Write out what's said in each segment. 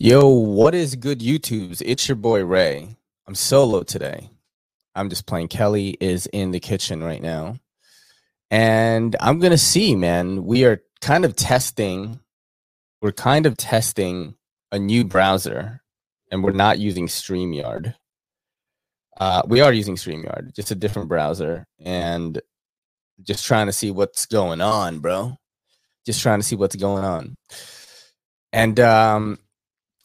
Yo, what is good YouTubes? It's your boy Ray. I'm solo today. I'm just playing. Kelly is in the kitchen right now. And I'm going to see, man. We are kind of testing we're kind of testing a new browser and we're not using StreamYard. Uh, we are using StreamYard, just a different browser, and just trying to see what's going on, bro. Just trying to see what's going on. And um,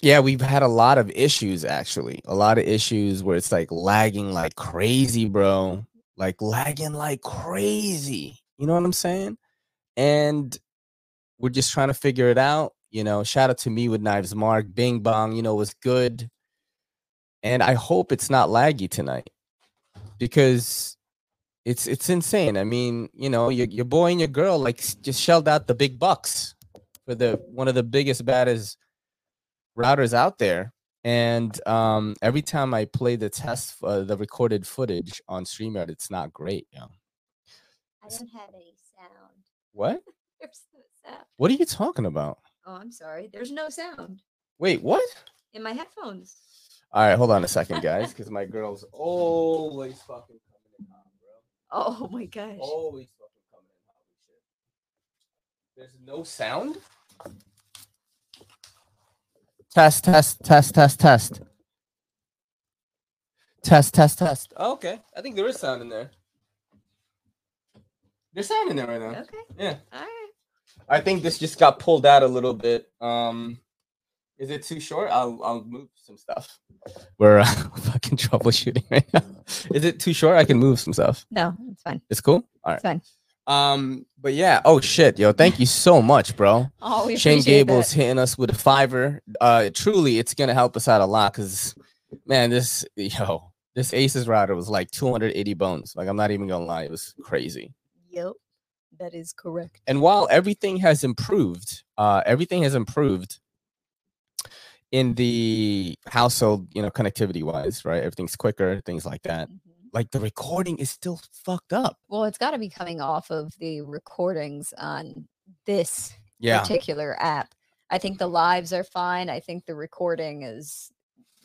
yeah, we've had a lot of issues actually. A lot of issues where it's like lagging like crazy, bro. Like lagging like crazy. You know what I'm saying? And we're just trying to figure it out. You know, shout out to me with Knives Mark, Bing Bong, you know, was good. And I hope it's not laggy tonight because it's it's insane. I mean, you know, your your boy and your girl like just shelled out the big bucks for the one of the biggest, baddest routers out there. And um, every time I play the test, uh, the recorded footage on StreamYard, it's not great. Yo. I don't have any sound. What? There's no sound. What are you talking about? Oh, I'm sorry. There's no sound Wait, what? in my headphones. All right, hold on a second, guys, because my girl's always fucking coming in hot, bro. Oh my gosh. Always fucking coming in hot. There's no sound. Test, test, test, test, test. Test, test, test. Oh, okay, I think there is sound in there. There's sound in there right now. Okay. Yeah. All right. I think this just got pulled out a little bit. Um, is it too short? I'll I'll move some stuff. We're uh, fucking troubleshooting right now. Is it too short? I can move some stuff. No, it's fine. It's cool. All right. It's fine. Um, but yeah. Oh shit, yo! Thank you so much, bro. Oh, we Shane Gable's that. hitting us with a fiver. Uh, truly, it's gonna help us out a lot because, man, this yo, this Asus router was like 280 bones. Like I'm not even gonna lie, it was crazy. Yep. That is correct. and while everything has improved uh everything has improved in the household you know connectivity wise right everything's quicker things like that Mhm. Like the recording is still fucked up Well, it's got to be coming off of the recordings on this yeah particular app. I think the lives are fine. I think the recording is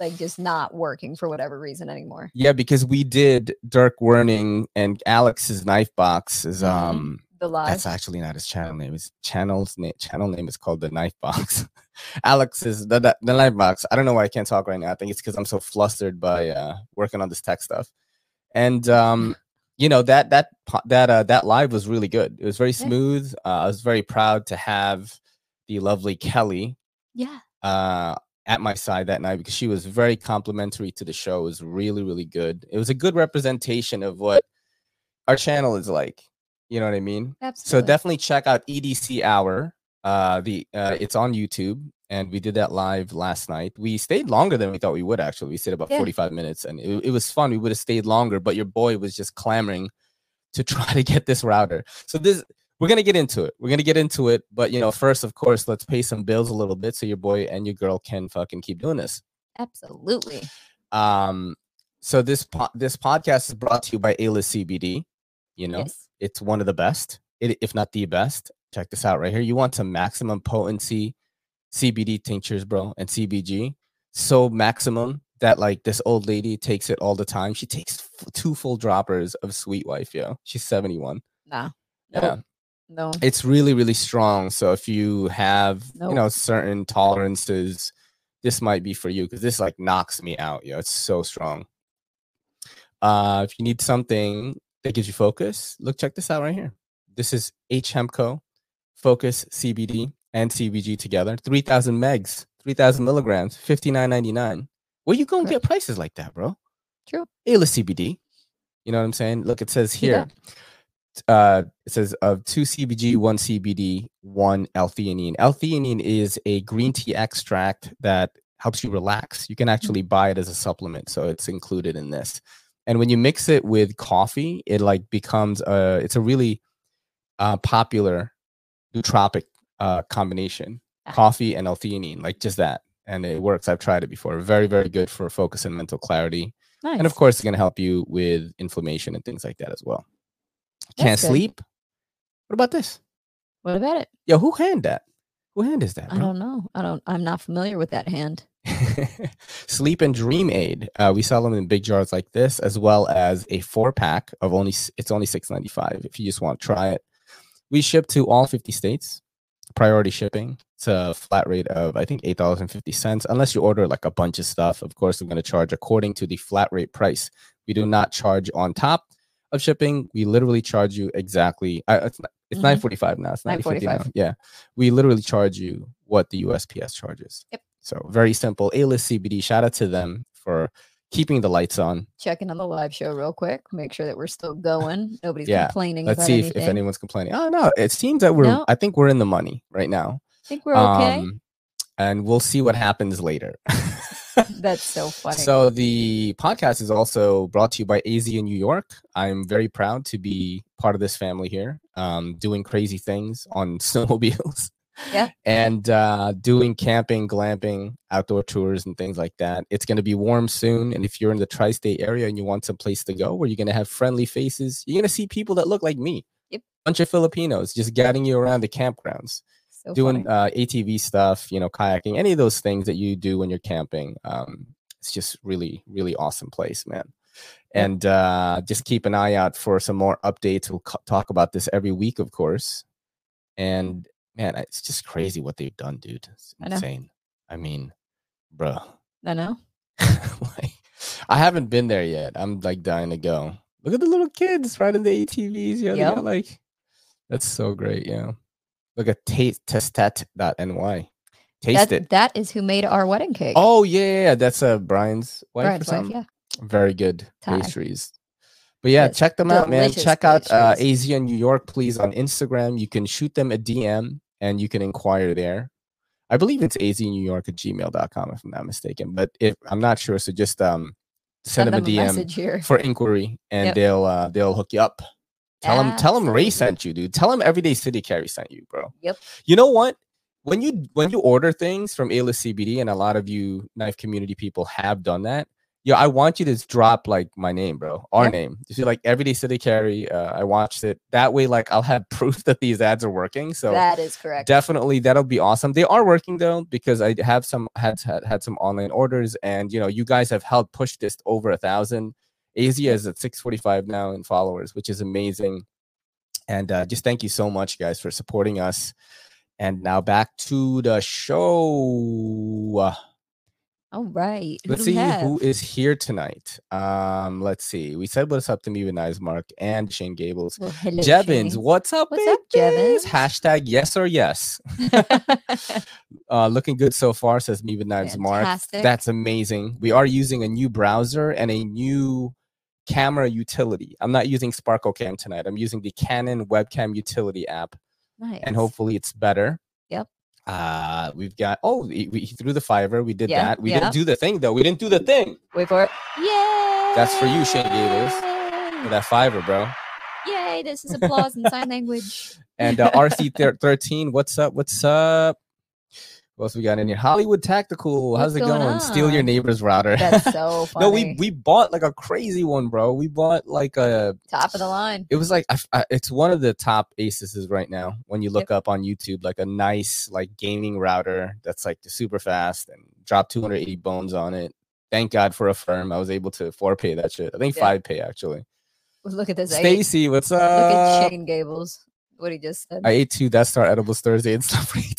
like just not working for whatever reason anymore. yeah because we did dirk werning and alex's knife box is Mhm. um The live. that's actually not his channel name his channel's name channel name is called the knife box alex's the, the, the knife box i don't know why i can't talk right now i think it's because i'm so flustered by uh working on this tech stuff and um you know that that that uh that live was really good. It was very smooth. Uh, i was very proud to have the lovely kelly yeah. uh at my side that night because she was very complimentary to the show. It was really really good. It was a good representation of what our channel is like. You know what i mean? Absolutely. so definitely check out edc hour uh the uh it's on youtube and we did that live last night we stayed longer than we thought we would actually we stayed about Yeah. 45 minutes and it, it was fun we would have stayed longer but your boy was just clamoring to try to get this router so this we're gonna get into it we're gonna get into it but you know first of course let's pay some bills a little bit so your boy and your girl can fucking keep doing this Absolutely. um so this po- this podcast is brought to you by A-List cbd you know Yes. it's one of the best, it, if not the best. Check this out right here. You want some maximum potency CBD tinctures, bro, and CBG. So maximum that like this old lady takes it all the time. She takes f- two full droppers of Sweet Wife, yo. She's 71. No. Yeah. No. It's really, really strong. So if you have, you know, certain tolerances, this might be for you because this like knocks me out, yo. It's so strong. Uh, if you need something that gives you focus, look, check this out right here. This is H Hemco Focus CBD and CBG together, 3,000 megs, 3,000 milligrams, 59.99. Where you going to get prices like that, bro? True. A-list CBD. You know what I'm saying? Look, it says here. Uh, it says of two CBG, one CBD, one L-theanine. L-theanine is a green tea extract that helps you relax. You can actually buy it as a supplement, so it's included in this. And when you mix it with coffee, it like becomes a. It's a really uh, popular nootropic uh, combination: coffee and L-theanine, like just that, and it works. I've tried it before. Very, very good for focus and mental clarity. Nice. And of course, it's going to help you with inflammation and things like that as well. Can't That's good. sleep? What about this? what about it? Yo, who hand that? Who hand is that? I don't know. I don't. I'm not familiar with that hand. Sleep and Dream Aid. Uh, we sell them in big jars like this, as well as a four pack of only. It's only six ninety five if you just want to try it. We ship to all fifty states. Priority shipping. It's a flat rate of I think eight dollars and fifty cents. Unless you order like a bunch of stuff, of course, we're going to charge according to the flat rate price. We do not charge on top of shipping. We literally charge you exactly. Uh, it's it's Mhm. nine forty five now. It's nine now. 9.45. Yeah, we literally charge you what the USPS charges. Yep. So very simple. A list CBD. Shout out to them for keeping the lights on. Checking on the live show real quick. Make sure that we're still going. Nobody's Yeah, complaining Let's see if, if anyone's complaining. Oh no, it seems that we're. No. I think we're in the money right now. I think we're okay. Um, and we'll see what happens later. That's so funny. So the podcast is also brought to you by AZ in New York. I'm very proud to be part of this family here, um, doing crazy things on snowmobiles. Yeah. And uh, doing camping, glamping, outdoor tours, and things like that. It's going to be warm soon. And if you're in the tri state area and you want some place to go where you're going to have friendly faces, you're going to see people that look like me. Yep. Bunch of Filipinos just guiding you around the campgrounds so doing uh, ATV stuff, you know, kayaking, any of those things that you do when you're camping. Um, it's just really, really awesome place, man. And uh, just keep an eye out for some more updates. We'll co- talk about this every week, of course. And man, it's just crazy what they've done, dude. It's I know. insane. I mean, bruh. I know. like, I haven't been there yet. I'm like dying to go. Look at the little kids riding the ATVs. Yeah, Yep. like that's so great. Yeah. Look at taste testat.ny. Taste That, it. that is who made our wedding cake. Oh yeah, yeah, that's uh Brian's wife Brian's wife, yeah. Very good Thai. pastries. But yeah, Yes, check them out, man. Check out uh. AZ in New York, please, on Instagram. You can shoot them a DM and you can inquire there. I believe it's aznewyork at gmail.com if I'm not mistaken, but if I'm not sure, so just um send, them, a DM here. for inquiry and Yep. they'll uh they'll hook you up. Tell them tell them Ray sent you, dude. Tell them Everyday City Carry sent you, bro. Yep. You know what? When you when you order things from A-list CBD, and a lot of you knife community people have done that. Yeah, I want you to just drop like my name, bro. Our Yep. name. You see, like Everyday City Carry. Uh, I watched it. That way, like I'll have proof that these ads are working. So that is correct. definitely that'll be awesome they are working though because i have some had had, had some online orders and you know you guys have helped push this over a thousand az is at 645 now in followers which is amazing and uh, just thank you so much guys for supporting us and now back to the show All right. Who let's see have? who is here tonight um let's see we said what's up to me with nice mark and shane gables Well, hello, Jevons, Shane. what's up, What's up? Jevons? Hashtag yes or yes. uh, looking good so far, says me with knives Mark. That's amazing. We are using a new browser and a new camera utility. I'm not using Sparkle Cam tonight. I'm using the Canon webcam utility app, nice. and hopefully it's better. Yep. Uh, we've got oh, we, we threw the fiver. We did Yeah, that. We yeah. didn't do the thing though. We didn't do the thing. Wait for it. Yay! That's for you, Shane Gables. For that fiver, bro. Yay! This is applause in sign language. And uh, RC13, what's up? What's up? What else we got in here? Hollywood Tactical. How's What's it going going? Steal your neighbor's router. That's so funny. no, we we bought like a crazy one, bro. We bought like a. top of the line. It was like I I- it's one of the top Asuses right now. When you look up on YouTube, like a nice like gaming router that's like super fast and drop 280 bones on it. Thank God for Affirm. I was able to four pay that shit. I think Yeah. five pay actually. Look at this. I ate- Stacy, what's up? Look up? at Shane Gables. What he just said. I ate two Death Star edibles Thursday and stuff for 18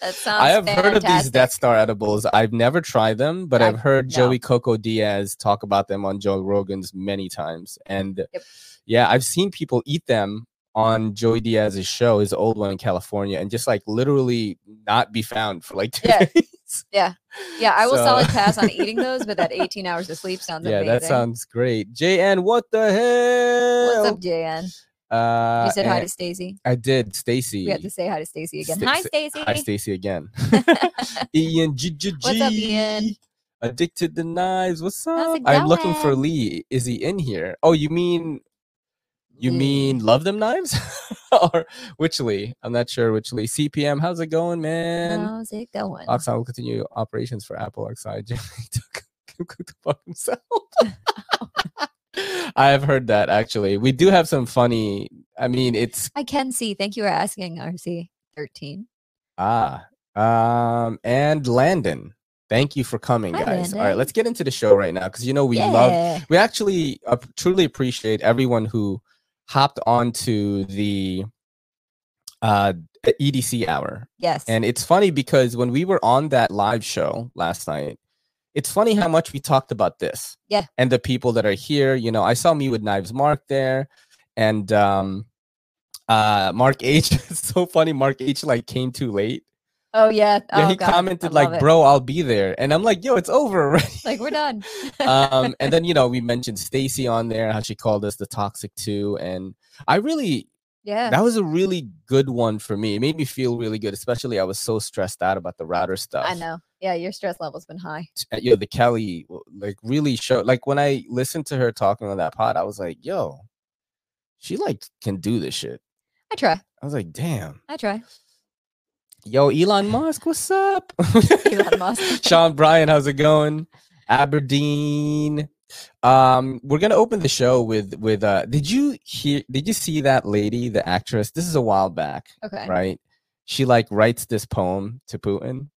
that sounds. I have heard of these. Death Star edibles. I've never tried them, but I've I've- heard no. Joey Coco Diaz talk about them on Joe Rogan's many times. And Yep. yeah, I've seen people eat them on Joey Diaz's show, his old one in California, and just like literally not be found for like two Yeah. days. Yeah, I will So- solid pass on eating those, but that 18 hours of sleep sounds yeah, amazing. that sounds great. JN, what the hell? What's up, JN? Uh, You said hi to Stacy. I did, Stacy. We have to say hi to Stacy again. Sta- hi, Stacy. Hi, Stacy again. Ian G G G. What's up, Ian? Addicted to knives. What's up? I'm looking for? Lee. Is he in here? Oh, you mean you Lee. mean love them knives? or which Lee? I'm not sure which Lee. CPM, how's it going, man? How's it going? Oxide will continue operations for Apple Oxide. Jimmy took took the fuck himself. I have heard that actually. We do have some funny. I mean, it's I can see. Thank you for asking, RC13. Ah, um, and Landon. Thank you for coming, Hi, guys. All right, let's get into the show right now because you know we love we actually uh, truly appreciate everyone who hopped onto the uh EDC hour. Yes. And it's funny because when we were on that live show last night, it's funny how much we talked about this. Yeah. And the people that are here, you know, I saw me with Knives Mark there and um uh Mark H. it's so funny. Mark H like came too late. oh yeah. Yeah, oh, he God, commented like, it. bro, I'll be there. And I'm like, yo, it's over already. like we're done. um, and then you know we mentioned Stacy on there, how she called us the toxic two, and I really yeah. that was a really good one for me. It made me feel really good, especially I was so stressed out about the router stuff. I know. Yeah, your stress level's been high. Uh, Yo, the Kelly like really showed like when I listened to her talking on that pod, I was like, yo, she like can do this shit. I try. I was like, damn. I try. Yo, Elon Musk, what's up? Elon Musk. Sean Bryan, how's it going? Aberdeen. Um, we're gonna open the show with with uh did you hear did you see that lady, the actress? This is a while back, Okay. right? She like writes this poem to Putin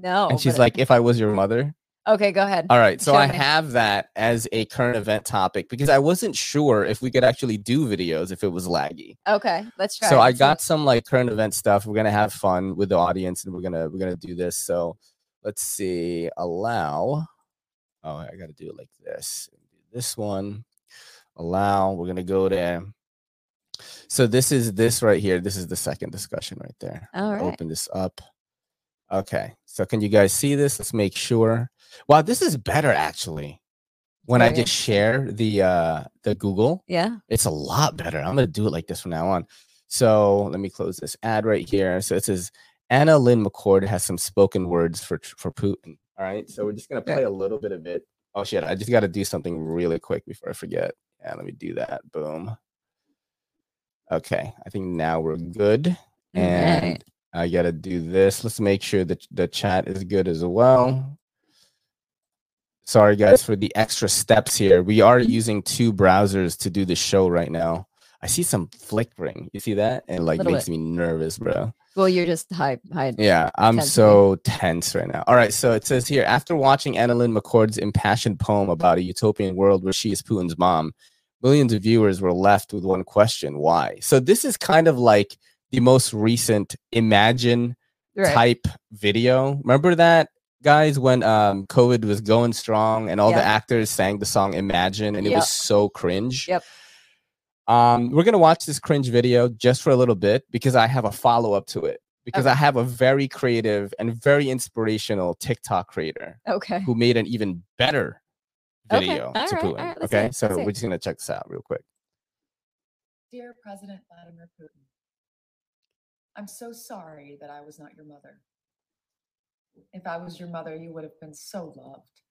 No. and she's like, if I was your mother. okay, go ahead. All right, so Show I me. have that as a current event topic because I wasn't sure if we could actually do videos if it was laggy. Okay, let's try. so. I got some like current event stuff. We're gonna have fun with the audience, and we're gonna we're gonna do this. So let's see. Allow. Oh, I gotta do it like this. This one. Allow. We're gonna go there. So this is this right here. This is the second discussion right there. All right. Open this up. Okay. So can you guys see this? Let's make sure. Wow, this is better actually. When I just share the uh the Google, Yeah. it's a lot better. I'm gonna do it like this from now on. So let me close this ad right here. So it says AnnaLynne McCord has some spoken words for for Putin. All right. So we're just gonna play a little bit of it. Oh shit! I just got to do something really quick before I forget. Yeah, let me do that. Boom. Okay, I think now we're good. And Alright. I gotta do this. Let's make sure that the chat is good as well. Sorry guys for the extra steps here. We are using two browsers to do the show right now. I see some flickering. You see that? And like makes bit. me nervous, bro. Well, you're just high. high. Yeah, I'm Tense, so tense right now. All right, so it says here after watching AnnaLynne McCord's impassioned poem about a utopian world where she is Putin's mom, millions of viewers were left with one question why? So, this is kind of like the most recent Imagine Right. type video. Remember that, guys, when um, COVID was going strong and all the actors sang the song Imagine and it Yep. was so cringe? Yep. Um, we're gonna watch this cringe video just for a little bit because I have a follow up to it. Because Okay. I have a very creative and very inspirational TikTok creator Okay. who made an even better video all to right, Putin. all right, let's see okay, so we're just gonna check this out real quick. Dear President Vladimir Putin, I'm so sorry that I was not your mother. If I was your mother, you would have been so loved,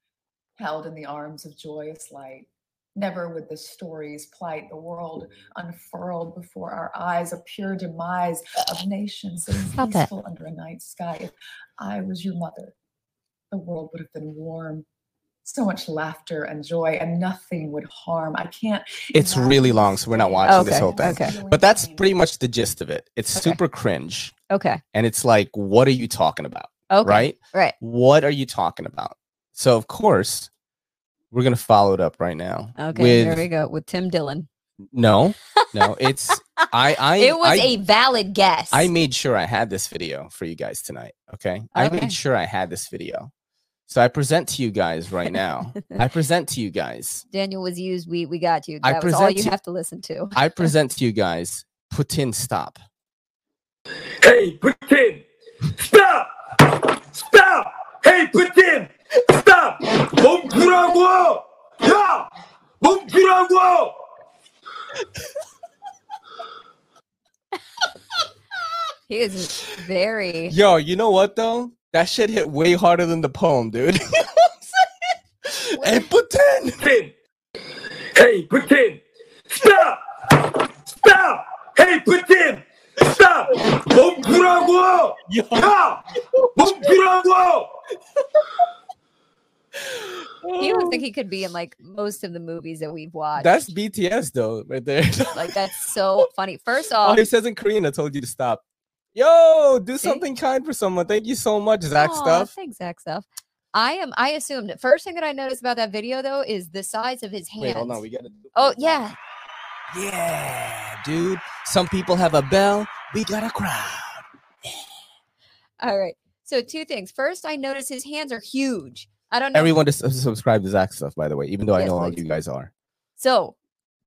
held in the arms of joyous light. Never would the stories plight the world unfurled before our eyes, a pure demise of nations sitting Stop it. under a night sky. If I was your mother, the world would have been warm. So much laughter and joy, and nothing would harm. I can't. It's really long, so we're not day watching this whole and thing. feeling But that's pretty much the gist of it. It's Okay. super cringe. Okay. And it's like, what are you talking about? Okay. Right? Right. What are you talking about? So of course, we're gonna follow it up right now. Okay. With Here we go with Tim Dillon. no, no, it's I I it was I, a valid guess. I made sure I had this video for you guys tonight. Okay. I made sure I had this video. So I present to you guys right now. I present to you guys. Daniel was used. We we got you. That I was all you to, have to listen to. I present to you guys. Putin, stop. Hey Putin, stop! Stop! Hey Putin, stop! He is very. Yo, you know what though? That shit hit way harder than the poem, dude. you know what I'm saying? Hey, Putin! Putin! Hey, Putin! Stop! Stop! Hey, Putin! Stop! 멈추라고! Yo, 야! 멈추라고! He looks like he could be in like most of the movies that we've watched. That's BTS though, right there. like that's so funny. First oh, off, he says in Korean, I told you to stop. Yo, do See? something kind for someone. Thank you so much, Zach Aw, Stuff. Thanks, Zach stuff. I am. I assumed. First thing that I noticed about that video though is the size of his hands. Wait, hold on. We gotta. do- oh yeah, Yeah, dude. Some people have a bell. We got a crowd. All right. So two things. First, I noticed his hands are huge. I don't know. Everyone to s- subscribe to Zach Stuff, by the way, even though I Yes, know all you guys are. So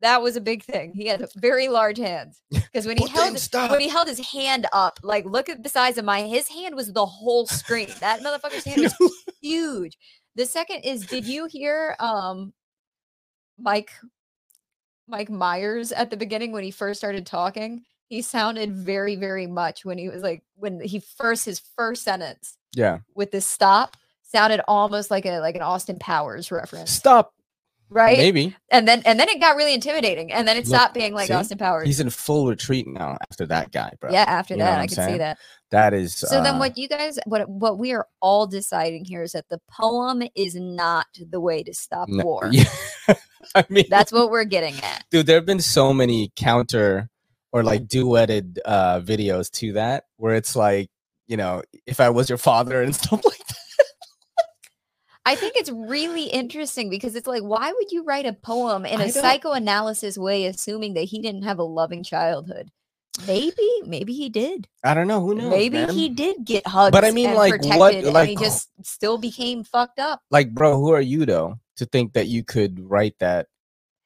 that was a big thing. He had very large hands because when he Putin, held stop. when he held his hand up, like look at the size of my his hand was the whole screen. That motherfucker's hand was huge. The second is, did you hear um Mike Mike Myers at the beginning when he first started talking? He sounded very, very much when he was like when he first his first sentence Yeah. with this stop sounded almost like a like an Austin Powers reference, Stop. Right? Maybe And then and then it got really intimidating, and then it Look, stopped being like see? Austin Powers. he's in full retreat now after that guy, bro. yeah, after You that, I I'm saying? see that. That is. So then, uh, what you guys, what what we are all deciding here is that the poem is not the way to stop no- war. Yeah. I mean, That's what we're getting at. dude there have been so many counter or like duetted uh videos to that where it's like you know if i was your father and stuff like that I think it's really interesting because it's like, why would you write a poem in a psychoanalysis way, assuming that he didn't have a loving childhood? Maybe, maybe he did. i don't know who knows maybe man? he did get hugged. But I mean, and like, what- like, he just still became fucked up. like bro who are you though to think that you could write that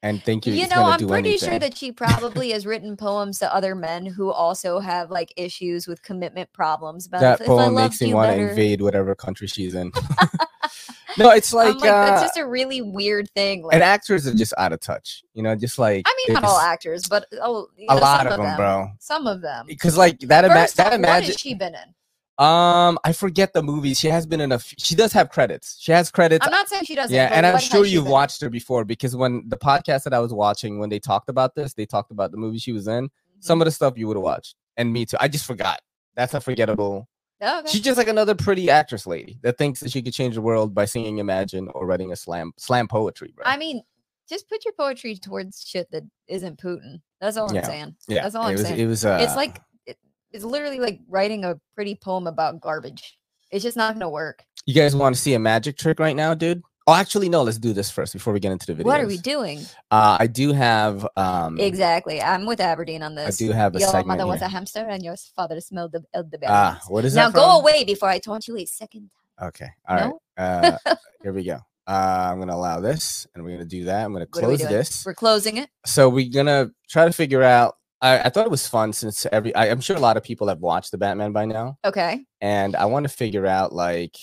and think you're you know, I'm do pretty anything sure that she probably has written poems to other men who also have like issues with commitment problems. About that if, if poem loved makes me want to invade whatever country she's in no it's like, I'm like, uh, that's just a really weird thing. Like, and actors are just out of touch you know just like I mean, not all actors, but oh, a know, lot of them, bro Some of them. because like that ima- that imagine has she been in? Um, I forget the movie. She has been in a. f- She does have credits. She has credits. I'm not saying she doesn't. yeah, and I'm sure you've watched her before because when the podcast that I was watching, when they talked about this, they talked about the movie she was in. Some of the stuff you would have watched, and me too. I just forgot. That's a forgettable. Oh, okay. She's just like another pretty actress lady that thinks that she could change the world by singing Imagine or writing a slam slam poetry, bro. I mean, just put your poetry towards shit that isn't Putin. That's all Yeah, I'm saying. yeah, that's all it I'm was. saying. It was. Uh, it's like it, it's literally like writing a pretty poem about garbage. It's just not gonna work. you guys want to see a magic trick right now, dude? Oh, actually, no. Let's do this first before we get into the video. What are we doing? Uh, I do have. Um, Exactly. I'm with Aberdeen on this. I do have a Your segment mother was here. a hamster and your father smelled the elderberries. Ah, what is that? now that? go away before I taunt you a second time. Okay. All right. No? Uh, here we go. Uh, I'm gonna allow this, and we're gonna do that. I'm gonna are we close this. We're closing it. So we're gonna try to figure out. I, I thought it was fun since every. I, I'm sure a lot of people have watched the Batman by now, Okay. and I want to figure out like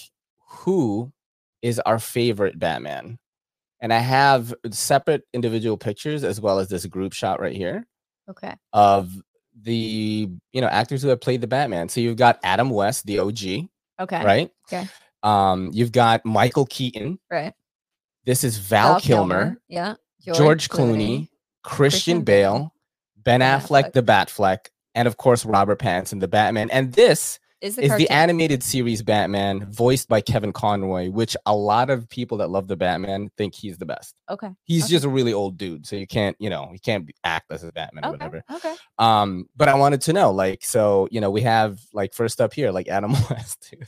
who is our favorite Batman. And I have separate individual pictures as well as this group shot right here Okay. of the you know actors who have played the Batman. So you've got Adam West, the OG, Okay. right? Okay. Um, you've got Michael Keaton. Right. This is Val, Kilmer, Yeah. George, Clooney, Christian, Christian Bale, Bale, Ben Ben Affleck, Affleck. the Batfleck, and of course Robert Pattinson, the Batman. And this is the is the animated series Batman, voiced by Kevin Conroy, which a lot of people that love the Batman think he's the best. okay. He's Okay. just a really old dude, so you can't, you know, he can't act as a Batman or Okay. whatever. Okay. Um, but I wanted to know, like, so you know, we have like first up here, like Adam West, dude.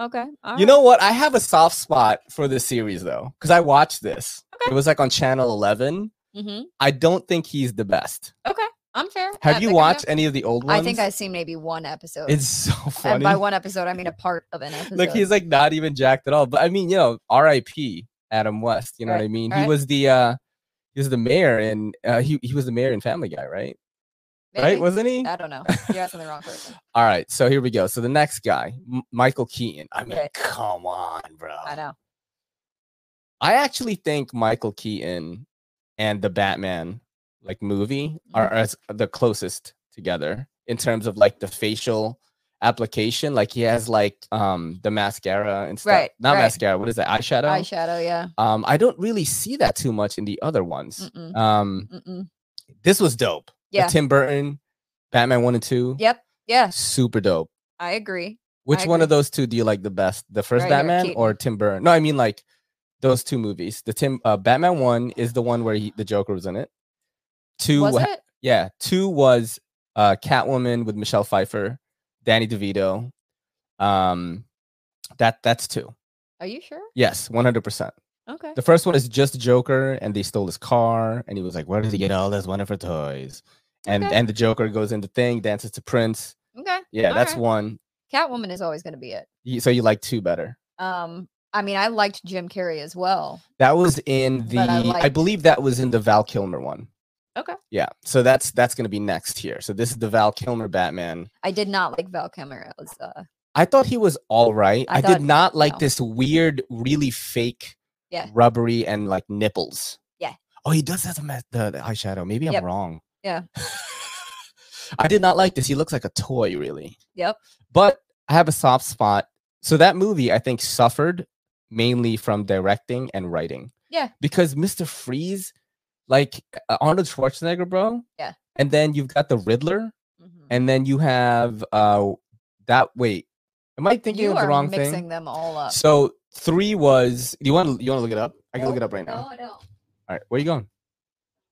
Okay. all You right. know what? I have a soft spot for this series though, because I watched this. Okay. It was like on channel 11. Mhm. I don't think he's the best. Okay. I'm fair. Have you watched any of the old ones? I think I've seen maybe one episode. It's so and funny. by one episode, I mean a part of an episode. Look, he's like not even jacked at all. But I mean, you know, R.I.P. Adam West. You know what I mean? He right. was the uh he was the mayor and uh, he he was the mayor in Family Guy, right? Right? Wasn't he? I don't know. You're asking the wrong person. All right, so here we go. So the next guy, M- Michael Keaton. I mean, Okay. come on, bro. I know. I actually think Michael Keaton and the Batman like movie are Mm-hmm. as the closest together in terms of like the facial application. Like he has like um the mascara and stuff. Right, Not right. mascara. What is that? Eyeshadow. Eyeshadow, yeah. Um, I don't really see that too much in the other ones. Mm-mm, Um, mm-mm. this was dope. The Yeah. Tim Burton, Batman one and two. Yep. Yeah. Super dope. I agree. Which one of those two do you like the best? The first Right Batman or Tim Burton? No, I mean like those two movies. The Tim uh, Batman one is the one where he, the Joker was in it. Two, Was it? yeah, two was uh, Catwoman with Michelle Pfeiffer, Danny DeVito. Um, that that's two. Are you sure? Yes, one hundred percent. Okay. The first one is just Joker, and they stole his car, and he was like, "Where did he get all those wonderful toys?" And Okay. and the Joker goes in the thing, dances to Prince. Okay. Yeah, that's Alright. one. Catwoman is always going to be it. You- So you like two better. Um, I mean, I liked Jim Carrey as well. That was in the. I I, believe that was in the Val Kilmer one. Okay. Yeah. So that's that's gonna be next here. So this is the Val Kilmer Batman. I did not like Val Kilmer as uh, I thought he was all right. I I, thought- did not like no. this weird, really fake, Yeah. rubbery and like nipples. Yeah. Oh, he does have the, the, the eyeshadow. Maybe I'm Yep. wrong. Yeah. I did not like this. He looks like a toy, really. Yep. But I have a soft spot. So that movie, I think, suffered mainly from directing and writing. Yeah. Because Mr. Freeze, like uh, Arnold Schwarzenegger, bro. Yeah. And then you've got the Riddler, mhm. and then you have uh that. Wait, am I thinking you of the are wrong mixing thing? them all up. So three was. You want? You want to look it up? I can look it up right now. No, I don't. All right, where are you going?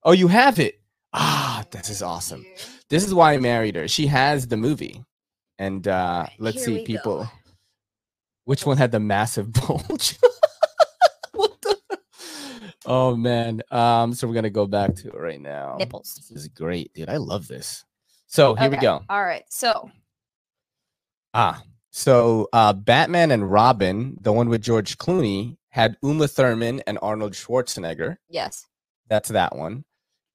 Oh, you have it. Ah, this is awesome. This is why I married her. She has the movie. And uh let's here see we go. people. Which one had the massive bulge? Oh man. Um so we're going to go back to it right now. Nipples. This is great, dude. I love this. So, here we go. All right. So Ah. So, uh Batman and Robin, the one with George Clooney, had Uma Thurman and Arnold Schwarzenegger. yes, That's that one.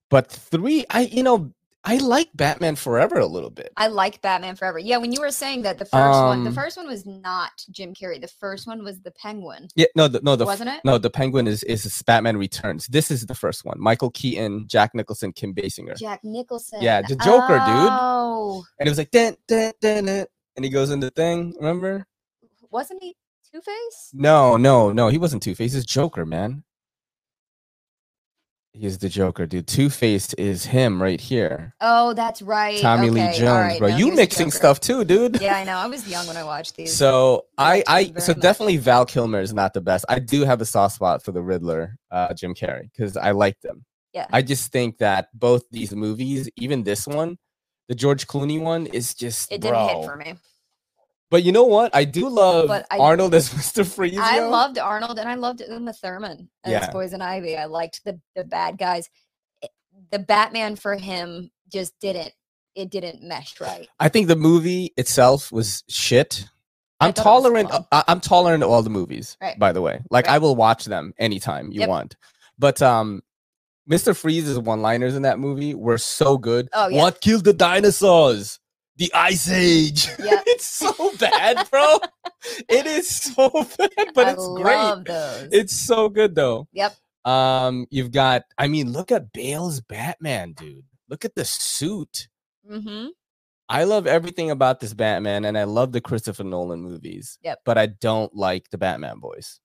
But 3, I you know, I like Batman Forever a little bit. I like Batman Forever. Yeah, when you were saying that the first one, the Um, first one was not Jim Carrey. The first one was the Penguin, Yeah, no, the, no, the wasn't it? no, the Penguin is is Batman Returns. This is the first one. Michael Keaton, Jack Nicholson, Kim Basinger, Jack Nicholson. Yeah, the Joker, dude. Oh, and it was like dun, dun, dun, dun, and he goes in the thing. Remember? wasn't he Two Face? No, no, no. He wasn't Two Face. He's Joker, man. He's the Joker, dude. Two Faced is him right here. Oh, that's right. Tommy okay, Lee Jones, right, bro. no, you mixing stuff too, dude. Yeah, I know. I was young when I watched these. So I, I, so much. definitely Val Kilmer is not the best. I do have a soft spot for the Riddler, uh, Jim Carrey, because I like them. Yeah. I just think that both these movies, even this one, the George Clooney one, is just it didn't bro. hit for me. But you know what? I do love I- Arnold as Mr. Freeze. I loved Arnold and I loved Uma Thurman as Yeah. Poison Ivy. I liked the the bad guys. The Batman for him just didn't it didn't mesh right. I think the movie itself was shit. I'm tolerant. I'm tolerant of all the movies. Right. By the way, like I will watch them anytime you Yep. want. But um, Mr. Freeze's one-liners in that movie were so good. Oh, yeah. What killed the dinosaurs? The Ice Age. Yeah. it's so bad, bro. it is so bad, but I it's great. those. It's so good though. Yep. Um, you've got. I mean, look at Bale's Batman, dude. Look at the suit. mm-hmm. I love everything about this Batman, and I love the Christopher Nolan movies. Yep. But I don't like the Batman boys.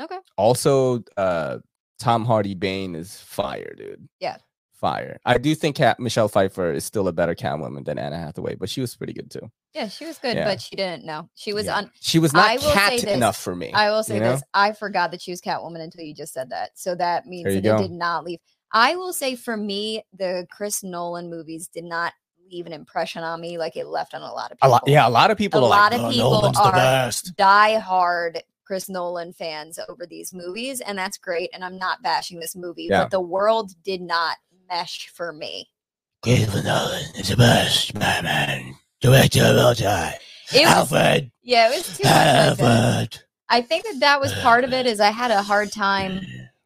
Okay. Also, uh, Tom Hardy Bane is fire, dude. Yeah. Fire. I do think Cat- Michelle Pfeiffer is still a better Catwoman than Anna Hathaway, but she was pretty good too. Yeah, she was good, Yeah. but she didn't know. She was Yeah. on She was not cat this, enough for me. I will say you know? this. I forgot that she was Catwoman until you just said that. So that means that go. it did not leave. I will say for me, the Chris Nolan movies did not leave an impression on me like it left on a lot of A people. lot, yeah, a lot of people A are lot like, of "Oh, people Nolan's are the best. Die hard Chris Nolan fans over these movies, and that's great. And I'm not bashing this movie, Yeah. but the world did not mesh for me. Christopher Nolan is the best Batman director of all time. It was, Alfred, yeah, it was too much like. Alfred. I think that that was part of it. Is I had a hard time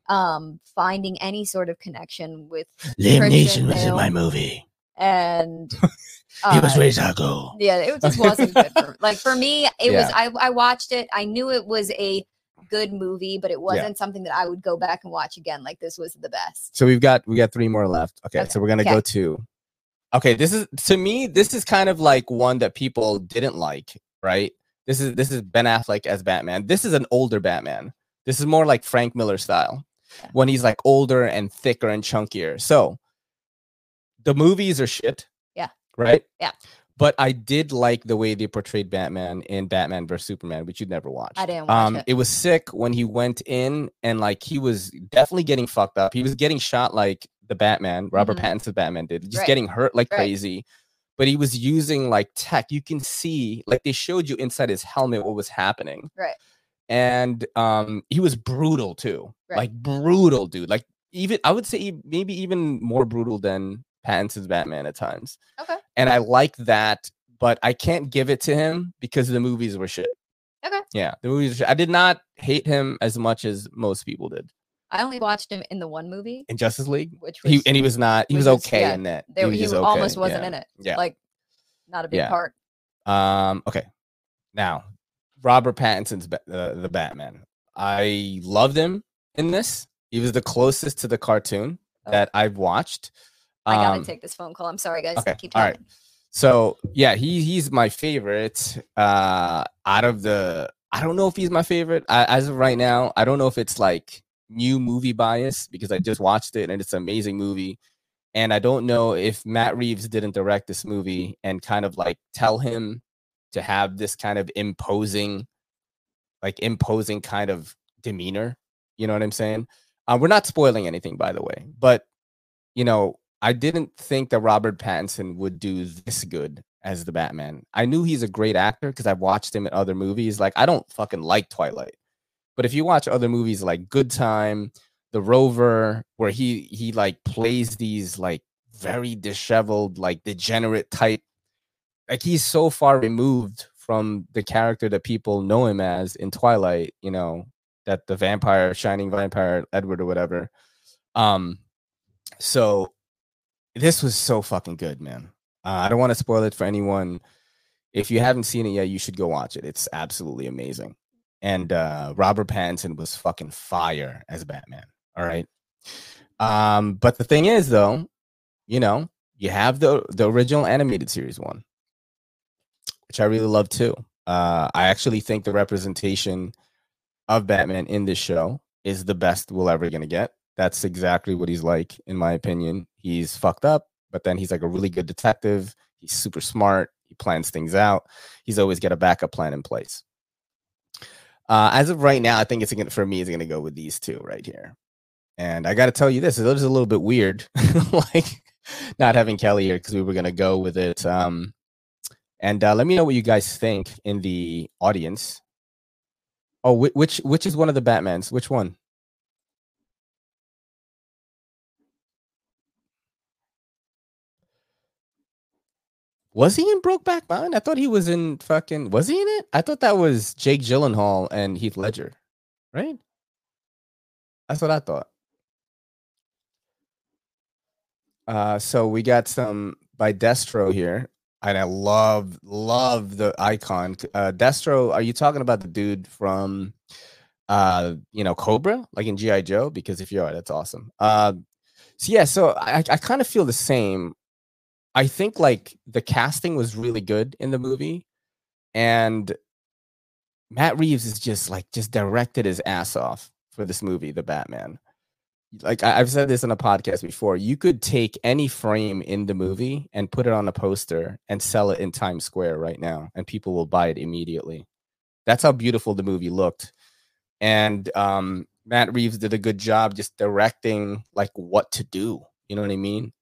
um finding any sort of connection with Liam Christian Neeson was in my movie. and He was uh, raised yeah it just wasn't good for like for me it was I, I watched it i knew it was a good movie but it wasn't something that i would go back and watch again like this was the best So we've got we got three more left. Okay, Okay, so we're gonna okay. go to. Okay, this is to me. This is kind of like one that people didn't like, right? This is this is Ben Affleck as Batman. This is an older Batman. This is more like Frank Miller style, Yeah. when he's like older and thicker and chunkier. So the movies are shit. Yeah. Right. Yeah. But I did like the way they portrayed Batman in Batman vs Superman, which you'd never watched. I didn't watch um, it. it was sick when he went in and like he was definitely getting fucked up. He was getting shot like the Batman, Robert Mhm. Pattinson's Batman did, just Right. getting hurt like Right. crazy. But he was using like tech. You can see, like they showed you inside his helmet what was happening. Right. And um, he was brutal too, Right. like brutal, dude. Like even I would say maybe even more brutal than Pattinson's Batman at times. Okay. And I like that, but I can't give it to him because the movies were shit. Okay. Yeah, the movies. Were shit. I did not hate him as much as most people did I only watched him in the one movie, in Justice League. which was He and he was not. He was was- okay yeah, in that. there, was he, almost okay, wasn't yeah. in it. Yeah. Like not a big Yeah. part. Um. Okay. Now, Robert Pattinson's uh, the Batman. I loved him in this. He was the closest to the cartoon that I've watched. I gotta Um, take this phone call. I'm sorry, guys. okay, Keep all right. talking. So yeah, he he's my favorite. Uh, out of the, I don't know if he's my favorite I, as of right now. I don't know if it's like new movie bias because I just watched it and it's an amazing movie. And I don't know if Matt Reeves didn't direct this movie and kind of like tell him to have this kind of imposing, like imposing kind of demeanor. You know what I'm saying? Uh, we're not spoiling anything, by the way, but you know, I didn't think that Robert Pattinson would do this good as the Batman. I knew he's a great actor because I've watched him in other movies. Like, I don't fucking like Twilight, but if you watch other movies like Good Time, The Rover, where he he like plays these like very disheveled, like degenerate type, like he's so far removed from the character that people know him as in Twilight. You know that the vampire, shining vampire, Edward or whatever. Um, so this was so fucking good, man. Uh, I don't want to spoil it for anyone. If you haven't seen it yet, you should go watch it. It's absolutely amazing. And uh, Robert Pattinson was fucking fire as Batman. All right. Um, but the thing is, though, you know, you have the the original animated series one, which I really love too. Uh, I actually think the representation of Batman in this show is the best we'll ever gonna get. That's exactly what he's like, in my opinion. He's fucked up, but then he's like a really good detective. He's super smart. He plans things out. He's always got a backup plan in place. Uh, as of right now, I think it's gonna for me. It's gonna go with these two right here. And I got to tell you this: it is a little bit weird, like not having Kelly here because we were gonna go with it. Um, and uh, let me know what you guys think in the audience. Oh, which which is one of the Batmans? Which one? Was he in Brokeback Mountain? I thought he was in fucking. Was he in it? I thought that was Jake Gyllenhaal and Heath Ledger, right? That's what I thought. Uh, so we got some by Destro here, and I love love the icon. Uh, Destro, are you talking about the dude from, uh, you know, Cobra, like in GI Joe? Because if you are, that's awesome. Uh, so yeah, so I I kind of feel the same. I think like the casting was really good in the movie, and Matt Reeves is just like just directed his ass off for this movie, The Batman. Like I- I've said this in a podcast before, you could take any frame in the movie and put it on a poster and sell it in Times Square right now, and people will buy it immediately. That's how beautiful the movie looked. And um, Matt Reeves did a good job just directing like what to do. You know what I mean?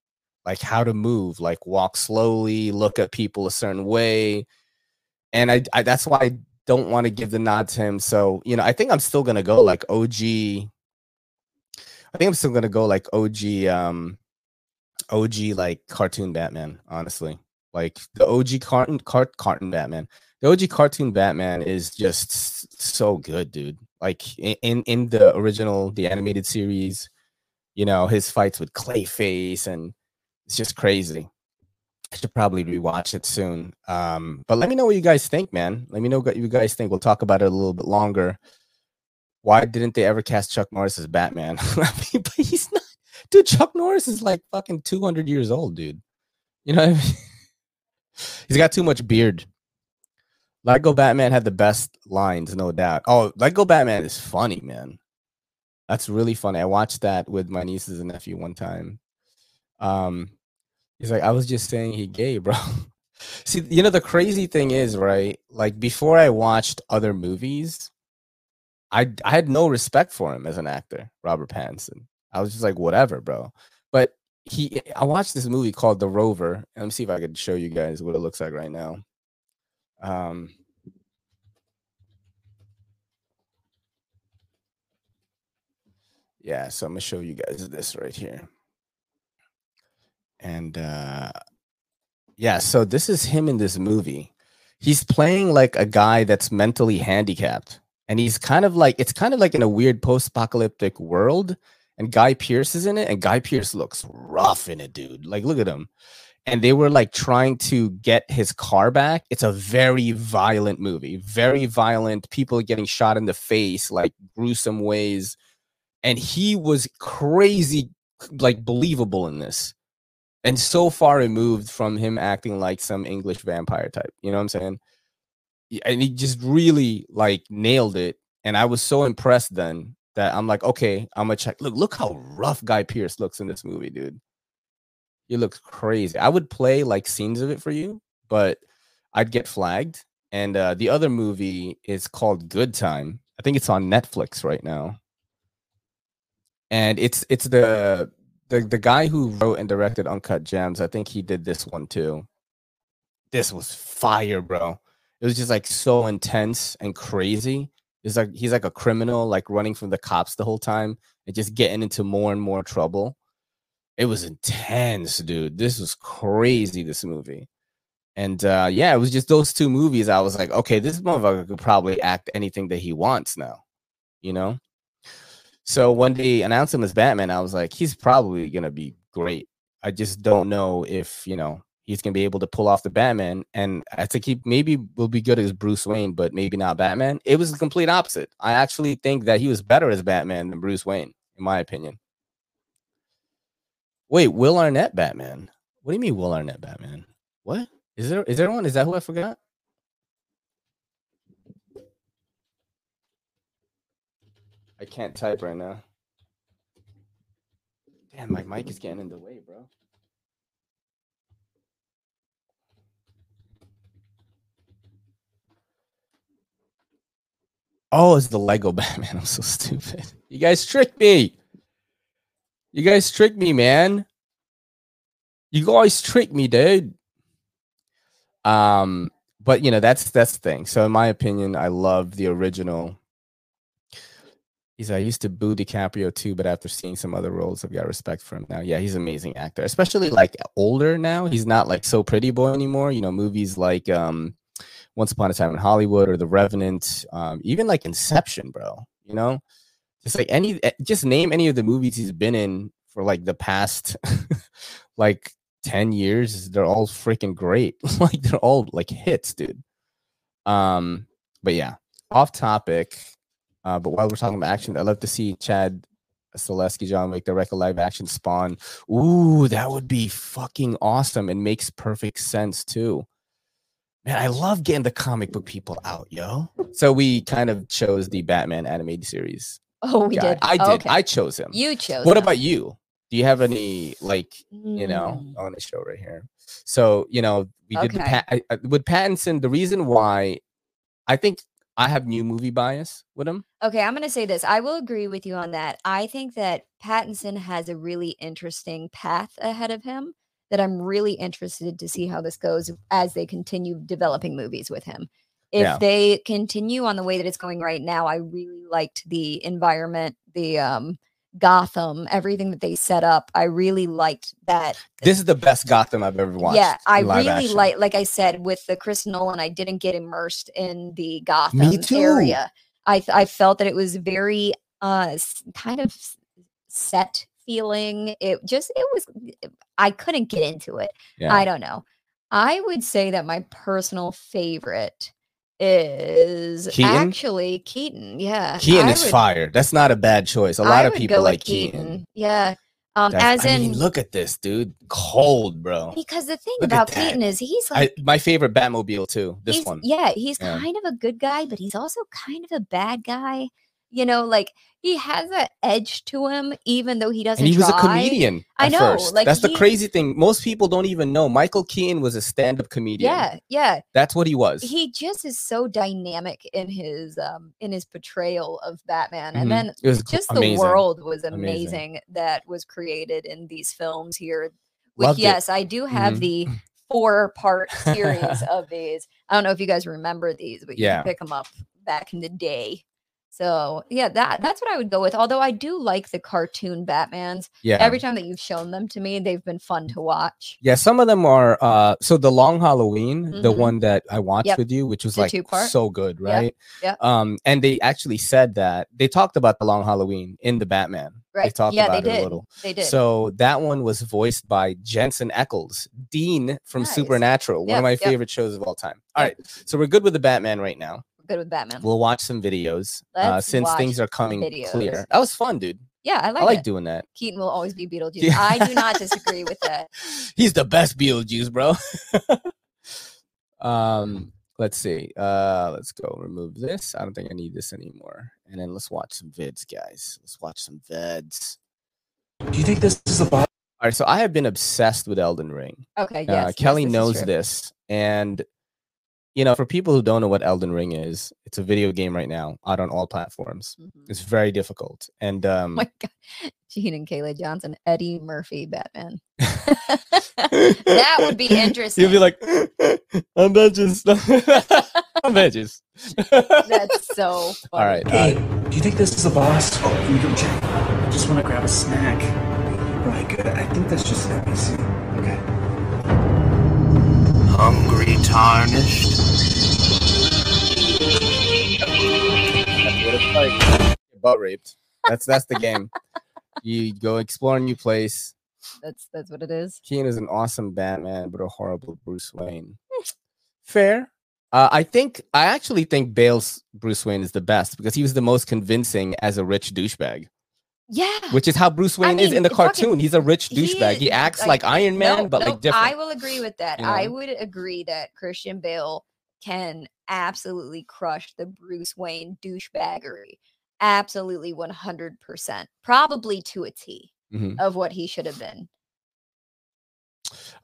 Like how to move, like walk slowly, look at people a certain way. And I, I that's why I don't want to give the nod to him. So, you know, I think I'm still gonna go like OG. I think I'm still gonna go like OG um OG like cartoon Batman, honestly. Like the OG cartoon cart cartoon Batman. The OG cartoon Batman is just so good, dude. Like in in the original, the animated series, you know, his fights with Clayface and it's just crazy. I should probably rewatch it soon. Um, but let me know what you guys think, man. Let me know what you guys think. We'll talk about it a little bit longer. Why didn't they ever cast Chuck Norris as Batman? But he's not, dude. Chuck Norris is like fucking two hundred years old, dude. You know, I mean? he's got too much beard. Lego Batman had the best lines, no doubt. Oh, Lego Batman is funny, man. That's really funny. I watched that with my nieces and nephew one time. Um, he's like, I was just saying he gay, bro. See, you know, the crazy thing is, right? Like before I watched other movies, I I had no respect for him as an actor, Robert Pattinson. I was just like, whatever, bro. But he I watched this movie called The Rover. Let me see if I could show you guys what it looks like right now. Um Yeah, so I'm gonna show you guys this right here. And uh yeah, so this is him in this movie. He's playing like a guy that's mentally handicapped. And he's kind of like it's kind of like in a weird post-apocalyptic world. And Guy Pearce is in it, and Guy Pearce looks rough in it, dude. Like, look at him. And they were like trying to get his car back. It's a very violent movie, very violent. People getting shot in the face, like gruesome ways. And he was crazy, like believable in this and so far removed from him acting like some English vampire type. You know what I'm saying? And he just really like nailed it. And I was so impressed then that I'm like, okay, I'm gonna check. Look, look how rough Guy Pearce looks in this movie, dude. He looks crazy. I would play like scenes of it for you, but I'd get flagged. And uh, the other movie is called Good Time. I think it's on Netflix right now. And it's it's the the the guy who wrote and directed Uncut Gems, I think he did this one too. This was fire, bro. It was just like so intense and crazy. It's like he's like a criminal, like running from the cops the whole time and just getting into more and more trouble. It was intense, dude. This was crazy, this movie. And uh yeah, it was just those two movies. I was like, okay, this motherfucker could probably act anything that he wants now, you know? So when they announced him as Batman, I was like, he's probably gonna be great. I just don't know if you know he's gonna be able to pull off the Batman. And I think he maybe will be good as Bruce Wayne, but maybe not Batman. It was the complete opposite. I actually think that he was better as Batman than Bruce Wayne, in my opinion. Wait, Will Arnett Batman? What do you mean Will Arnett Batman? What is there? Is there one? Is that who I forgot? I can't type right now. Damn, my mic is getting in the way, bro. Oh, it's the Lego Batman. I'm so stupid. You guys tricked me. You guys tricked me, man. You guys tricked me, dude. Um, but you know, that's that's the thing. So in my opinion, I love the original He's I used to boo DiCaprio too, but after seeing some other roles, I've got respect for him now. Yeah, he's an amazing actor, especially like older now. He's not like so pretty boy anymore. You know, movies like um Once Upon a Time in Hollywood or The Revenant, um, even like Inception, bro. You know, just like any, eh, just name any of the movies he's been in for like the past like 10 years. They're all freaking great. like they're all like hits, dude. Um, but yeah, off topic. Uh, but while we're talking about action, I'd love to see Chad Stahelski, John Wick, direct a live action Spawn. Ooh, that would be fucking awesome and makes perfect sense too. Man, I love getting the comic book people out, yo. So we kind of chose the Batman animated series. Oh, we guy. did. I did. Okay. I chose him. you chose. what him. about you? Do you have any like you know Mm, on the show right here? So you know we did the Okay. Pat- I- I- with Pattinson. The reason why I think I have new movie bias with him. Okay, I'm going to say this. I will agree with you on that. I think that Pattinson has a really interesting path ahead of him that I'm really interested to see how this goes as they continue developing movies with him. If Yeah. they continue on the way that it's going right now, I really liked the environment, the um Gotham, everything that they set up. I really liked that. This is the best Gotham I've ever watched. Yeah, I really like like I said with the Chris Nolan, I didn't get immersed in the Gotham too. area. I I felt that it was very uh kind of set feeling. It just it was I couldn't get into it. Yeah. I don't know. I would say that my personal favorite is Keaton? actually Keaton. Yeah. Keaton I is would- fire. That's not a bad choice. A lot of people like Keaton. Yeah. Um as I in mean, look at this dude, cold, bro. because the thing look about. Keaton is he's like I, my favorite Batmobile too. This one. Yeah, he's Yeah. kind of a good guy, but he's also kind of a bad guy. You know, like he has an edge to him, even though he doesn't. and he was a comedian. I know, First. like, That's the crazy thing. Most people don't even know Michael Keaton was a stand-up comedian. Yeah, yeah. that's what he was. He just is so dynamic in his um in his portrayal of Batman, and Mhm. then it was just amazing. the world was Amazing. amazing, that was created in these films here. Which Loved it. yes, I do have Mhm. the four part series of these. I don't know if you guys remember these, but you can pick them up back in the day. So yeah, that that's what I would go with. Although I do like the cartoon Batmans. Yeah, Every time that you've shown them to me, they've been fun to watch. yeah. Some of them are. uh So the Long Halloween, the Mhm. one that I watched Yep. with you, which was The like so good, right? yep. Um, and they actually said that they talked about the Long Halloween in the Batman. Right. They talked yeah, about they it a did. little. They did. So that one was voiced by Jensen Ackles, Dean from Nice. Supernatural, one Yep, of my favorite shows of all time. All right, so we're good with the Batman right now. Good with Batman. We'll watch some videos uh, since things are coming videos. clear. That was fun, dude. yeah, I like, I like it. doing that. Keaton will always be Beetlejuice. Yeah. I do not disagree with that. He's the best Beetlejuice, bro. um, let's see. Uh, let's go remove this. I don't think I need this anymore. And then let's watch some vids, guys. Let's watch some vids. Do you think this is a boss? All right, so I have been obsessed with Elden Ring. Okay, Uh, yes. yes, Kelly this knows true. this, and you know, for people who don't know what Elden Ring is, it's a video game right now out on all platforms. Mhm. It's very difficult, and Oh um, my god, Gene and Kayla Johnson, Eddie Murphy, Batman. that would be interesting. You'd be like, I'm veggies. I'm veggies. That's so funny. all right. Hey, uh, do you think this is a boss? Oh, can we go check? I just want to grab a snack. Right, good. I think that's just an NPC. Okay. Hungry tarnished. that's what it's like. Get Butt raped. That's that's the game. you go explore a new place. That's that's what it is. Keane is an awesome Batman, but a horrible Bruce Wayne. Fair. Uh, I think I actually think Bale's Bruce Wayne is the best because he was the most convincing as a rich douchebag, Yeah. which is how Bruce Wayne is mean, in the fucking- cartoon. He's a rich douchebag. He, is, acts like, like, Iron Man, No, but no, like different. I will agree with that. you I would agree that Christian Bale can absolutely crush the Bruce Wayne douchebaggery. Absolutely 100%. Probably to a T Mhm. of what he should have been.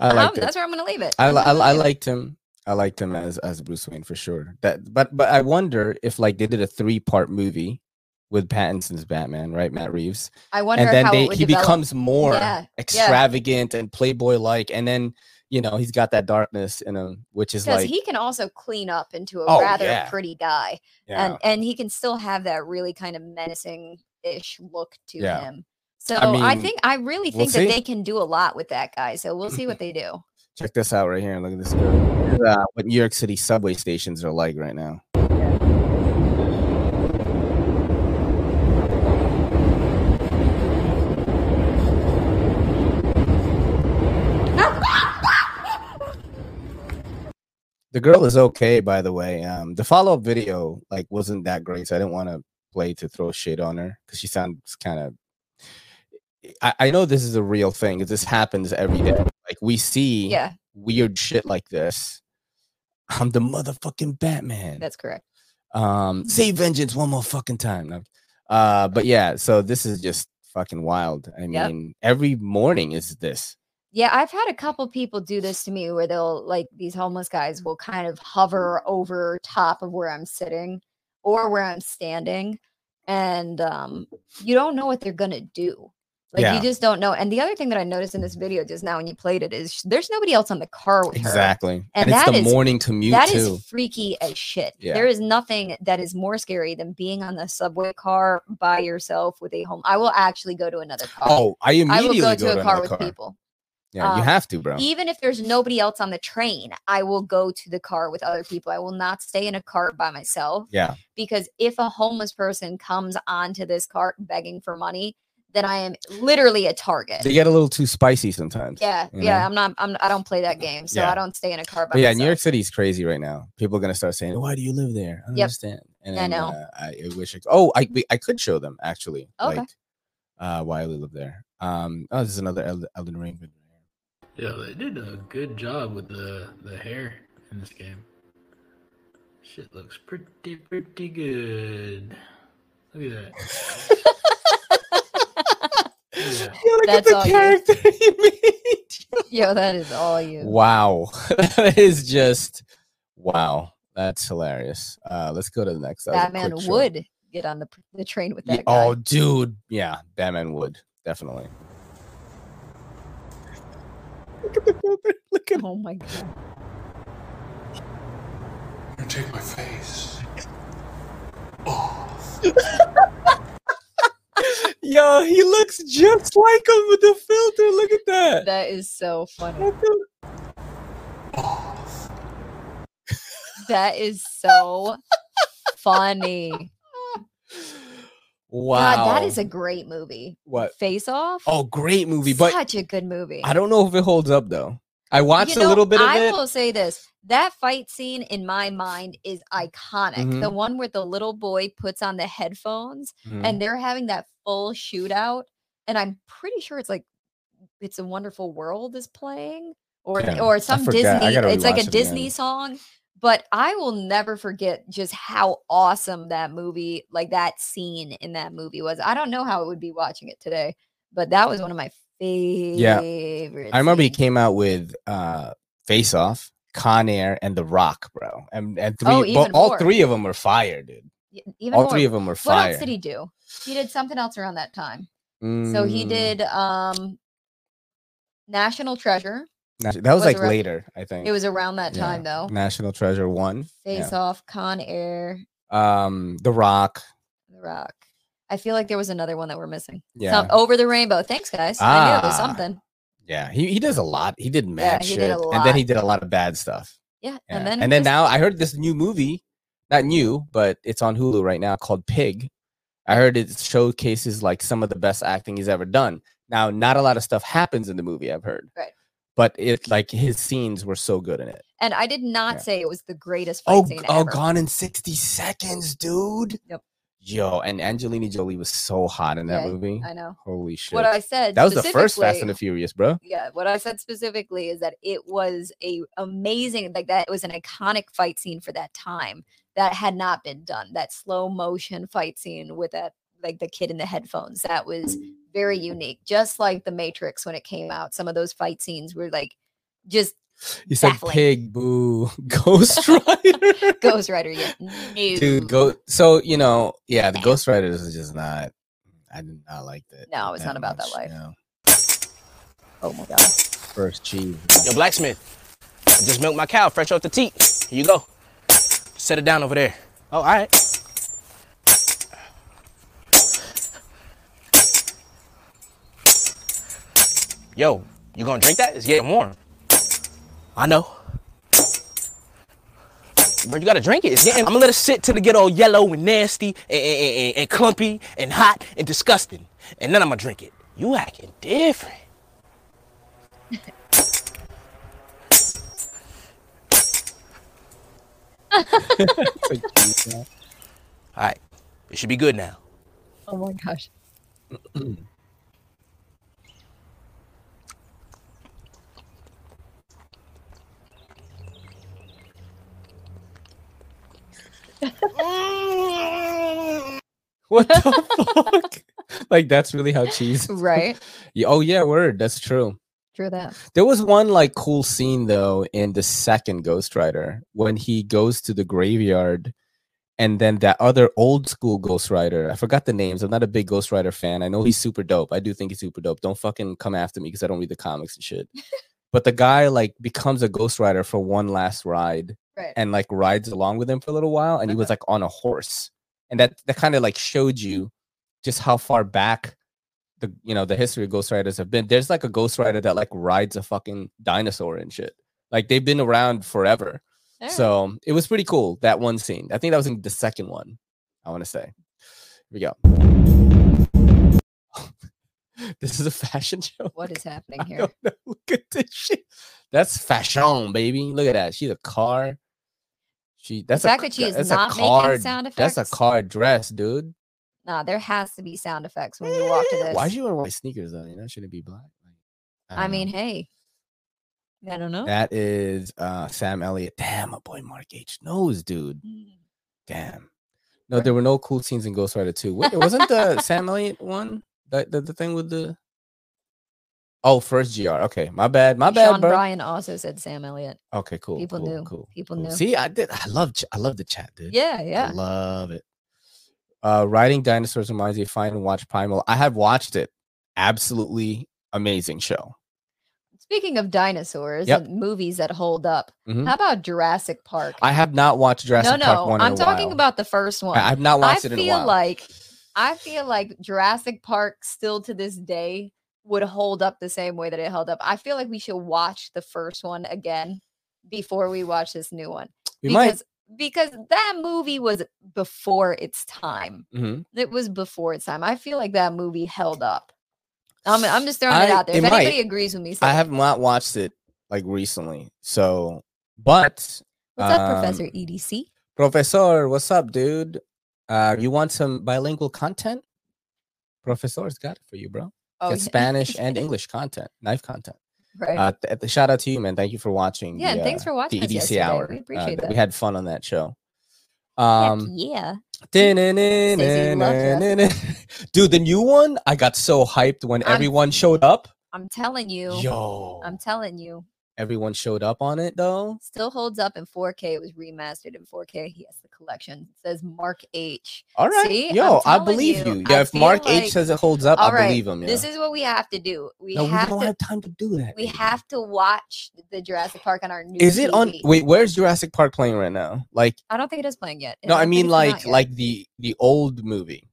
I Um, liked it. that's where I'm going to leave it. I, I, I liked him. I liked him as as Bruce Wayne for sure. That, but but I wonder if like they did a three part movie with Pattinson's Batman, right? Matt Reeves, I wonder and then how they he develop. becomes more Yeah, extravagant and playboy like, and then you know he's got that darkness in him, which is because like he can also clean up into a Oh, rather yeah. pretty guy yeah. and and he can still have that really kind of menacing ish look to Yeah. him so I, mean, think i really we'll think that see. they can do a lot with that guy so we'll see what they do Check this out right here. Look at this girl. Uh, what New York City subway stations are like right now. The girl is okay, by the way. Um, the follow up video like wasn't that great, so I didn't want to play to throw shit on her because she sounds kind of. I, I know this is a real thing. This happens every day. Like we see yeah weird shit like this. I'm the motherfucking Batman. that's correct Um, say vengeance one more fucking time. No. Uh, but yeah, so this is just fucking wild. I Yep. mean, every morning is this. Yeah i've had a couple people do this to me where they'll like these homeless guys will kind of hover over top of where i'm sitting or where i'm standing and um you don't know what they're gonna do like Yeah. you just don't know and the other thing that i noticed in this video just now when you played it is there's nobody else on the car with her Exactly. And, And it's the is- morning commute That is too. freaky as shit. Yeah. There is nothing that is more scary than being on the subway car by yourself with a home. I will actually go to another car. Oh, I I will immediately go to a car another with car. people. Yeah, you Um, have to, bro. Even if there's nobody else on the train, I will go to the car with other people. I will not stay in a car by myself Yeah. because if a homeless person comes onto this cart begging for money, then I am literally a target. They get a little too spicy sometimes. yeah, you yeah. know? I'm not. I'm. I don't play that game, so Yeah. I don't stay in a car by But yeah, myself. New York City is crazy right now. People are gonna start saying, "Why do you live there?" I don't Yep. understand. And I know. Uh, I, I wish. I, oh, I I could show them actually. Okay. Like, uh, why I live there. Um. Oh, this is another Eld- Elden Ring. video. Yeah, they did a good job with the the hair in this game. Shit looks pretty pretty good. Look at that. Yeah. Yo, look That's all at the you. character he made. Yo, that is all you. Wow, that is just wow. That's hilarious. Uh, let's go to the next. That Batman would get on the the train with Yeah, that guy. oh, dude, yeah, Batman would definitely. Look at the filter. Look at Oh my god. You're gonna take my face. Off Yo, he looks just like him with the filter. Look at that. That is so funny. That is so funny. Wow. God, that is a great movie. what? Face Off. Oh, great movie, but such a good movie. I don't know if it holds up though. I watched You a little bit of I it. I will say this: that fight scene in my mind is iconic. The one where the little boy puts on the headphones Mhm. and they're having that full shootout, and I'm pretty sure it's like "It's a Wonderful World" is playing, or Yeah, or some Disney. It's like a it again. Disney song. But I will never forget just how awesome that movie, like that scene in that movie was. I don't know how it would be watching it today, but that was one of my favorite. Yeah, I remember he came out with uh Face Off, Con Air, and The Rock, bro. And and three, Oh, even all three of them were fire, dude. Even all more. three of them were fire. What else did he do? He did something else around that time. So he Mm, did um National Treasure. That was, was like around- later, I think. It was around that Yeah. time though. National Treasure one. Face Off, Con Air, Um, The Rock. The Rock. I feel like there was another one that we're missing. Yeah. Some Over the Rainbow. Thanks, guys. I knew it was Ah, something. Yeah, he, he does a lot. He did mad shit, did and then he did a lot of bad stuff. Yeah. Yeah. And then and then now I heard this new movie, not new, but it's on Hulu right now called Pig. I heard it showcases like some of the best acting he's ever done. Now, not a lot of stuff happens in the movie. I've heard, Right. But it like his scenes were so good in it. and I did not Yeah. say it was the greatest fight Oh, scene oh, ever. Gone in sixty seconds, dude. Yep. Yo, and Angelina Jolie was so hot in that Yeah, movie. I know. Holy shit! What I said that was the first Fast and the Furious, bro. yeah what i said specifically is that it was a amazing like that it was an iconic fight scene for that time that had not been done that slow motion fight scene with that like the kid in the headphones that was very unique just like the matrix when it came out some of those fight scenes were like just You said pig, boo, Ghost Rider. ghost rider yeah no. dude go so you know yeah the ghost riders is just not i did not like that No, it's not about that life. no. oh my god first cheese Yo, blacksmith. I just milked my cow fresh off the teat. Here you go. Set it down over there. Oh, all right. Yo, you gonna drink that? It's getting warm. I know. Bro, you gotta drink it. It's getting, I'm gonna let it sit till it get all yellow and nasty and, and, and, and clumpy and hot and disgusting. And then I'm gonna drink it. You acting different. All right. It should be good now. oh my gosh what the fuck? Like that's really how cheese right. Yeah, oh yeah word. That's true. True that. There was one like cool scene though in the second ghost rider when he goes to the graveyard and then that other old school ghost rider i forgot the names i'm not a big ghost rider fan. I know he's super dope. I do think he's super dope. Don't fucking come after me because i don't read the comics and shit. But the guy like becomes a ghost rider for one last ride right and like rides along with him for a little while and he was uh-huh. like on a horse and that that kind of like showed mm-hmm. you just how far back the you know the history of ghost riders have been there's like a ghost rider that like rides a fucking dinosaur and shit like they've been around forever right. so it was pretty cool that one scene i think that was in the second one i want to say here we go this is a fashion show what is happening here. Look at this shit. That's fashion, baby. Look at that. She's a car. She that's fact a, that she is that's not a making car, sound That's a car dress, dude. Nah, there has to be sound effects when you walk to this. Why'd you wear white sneakers though? You know, shouldn't be black. Like, I mean, know. hey, I don't know. that is uh Sam Elliott. Damn, my boy Mark H knows, dude. Mm. Damn. No, there were no cool scenes in Ghost Rider 2. Wait, wasn't the Sam Elliott one? The, the the thing with the Oh, first GR. Okay, my bad. My bad, Sean bro. Bryan also said Sam Elliott. Okay, cool. People cool, knew. Cool. People cool. knew. See, I did. I love. I love the chat, dude. Yeah, yeah. I love it. Uh, riding dinosaurs reminds me of fine and watch Primal. I have watched it. Absolutely amazing show. Speaking of dinosaurs Yep. and movies that hold up, Mhm. how about Jurassic Park? I have not watched Jurassic no, no, Park one. in I'm talking while. about the first one. I, have not watched I it in a feel like I feel like Jurassic Park still to this day would hold up the same way that it held up. I feel like we should watch the first one again before we watch this new one. we might. because because that movie was before its time. Mhm. It was before its time. I feel like that movie held up. I'm, I'm just throwing I- it out there. it If might. anybody agrees with me, I it. have not watched it like recently. So, but What's up, um, Professor E EDC? Professor, what's up, dude? Uh, you want some bilingual content? Professor's got it for you, bro. Oh, yeah. Spanish and English content, knife content. Right. Uh, th- th- shout out to you, man. Thank you for watching. Yeah, the, thanks uh, for watching the EDC hour. We Uh, appreciate th- that. We had fun on that show. Heck Um, yeah. dude, the new one, I got so hyped when I'm- everyone showed up. I'm telling you. Yo, I'm telling you. Everyone showed up on it though. Still holds up in 4K. It was remastered in 4K. He has the collection. It says Mark H. All right, See? Yo, I believe you, you. I Yeah, if Mark like- H says it holds up, I right, believe him. Yeah. This is what we have to do. We no, we have don't to have time to do that. we have to watch the Jurassic Park on our new Is it on? Wait, where's Jurassic Park playing right now? Like, I don't think it is playing yet. no, I mean it's come out like like the the old movie.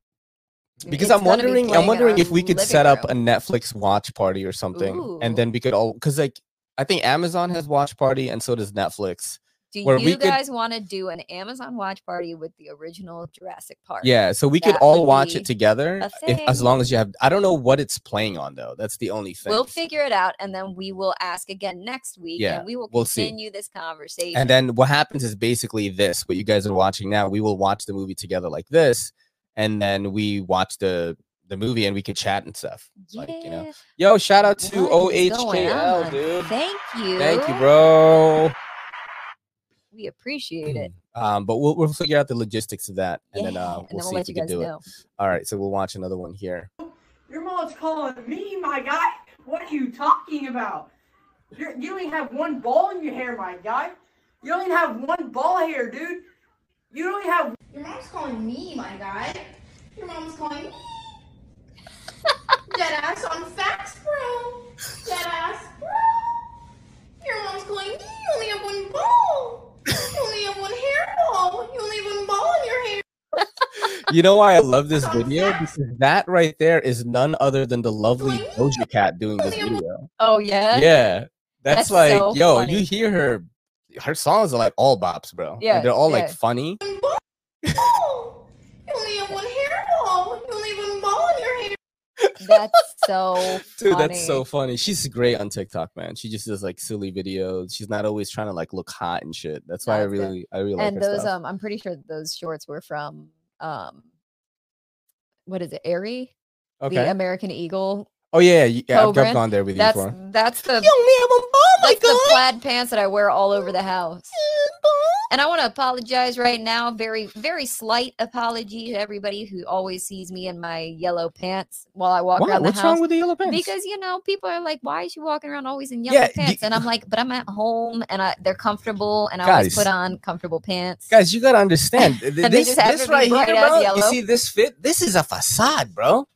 Because It's I'm gonna be wondering, I'm wondering if we could set up a. Netflix watch party or something, and then we could all because like I think Amazon has watch party, and so does Netflix. Do where you could- guys want to do an Amazon watch party with the original Jurassic Park? Yeah, so we could all watch it together if, as long as you have. I don't know what it's playing on though. That's the only thing. We'll figure it out and then we will ask again next week Yeah, and we will we'll see. continue this conversation. and then what happens is basically this: what you guys are watching now. We will watch the movie together like this, and then we watch the the movie and we could chat and stuff. yeah. Like you know, yo, shout out to what is OHKL, dude. Thank you. Thank you, bro. We appreciate it. Um, but we'll we'll figure out the logistics of that, and Yeah, then uh, we'll then see we'll if let we you can do know. it. All right, so we'll watch another one here. Your mom's calling me, my guy. What are you talking about? You're, you don't even have one ball in your hair, my guy. You don't even have one ball hair, dude. You don't even have. Your mom's calling me, my guy. Your mom's calling me. Dead ass on facts, bro. Dead ass, bro. Your mom's calling me. You only have one ball. You only have one hairball. You only have one ball in your hair. You know why I love this video? Because that right there is none other than the lovely Doja Cat doing this video. Oh yeah. Yeah, that's, That's like, so yo, funny. you hear her, her songs are like all bops, bro. Like, Yeah, they're all like yeah. funny. You only have one hairball. You only have one ball in your hair. That's so Dude, funny. that's so funny. She's great on TikTok, man. She just does like silly videos. She's not always trying to like look hot and shit. That's why I That's good. really, I really and her those stuff. um I'm pretty sure those shorts were from um what is it, Aerie? Okay. The American Eagle. Oh yeah, yeah, yeah I've, I've gone there with you that's, before. That's the only have one ball, that's the plaid pants that I wear all over the house. And I want to apologize right now. Very, very slight apology to everybody who always sees me in my yellow pants while I walk Why? around the What's house. wrong with the yellow pants? Because you know, people are like, "Why is she walking around always in yellow Yeah, pants?" and I'm like, "But I'm at home, and I, they're comfortable, and I always put on comfortable pants." Guys, you gotta understand th- And they this. This right here, bro. You see this fit? This is a facade, bro.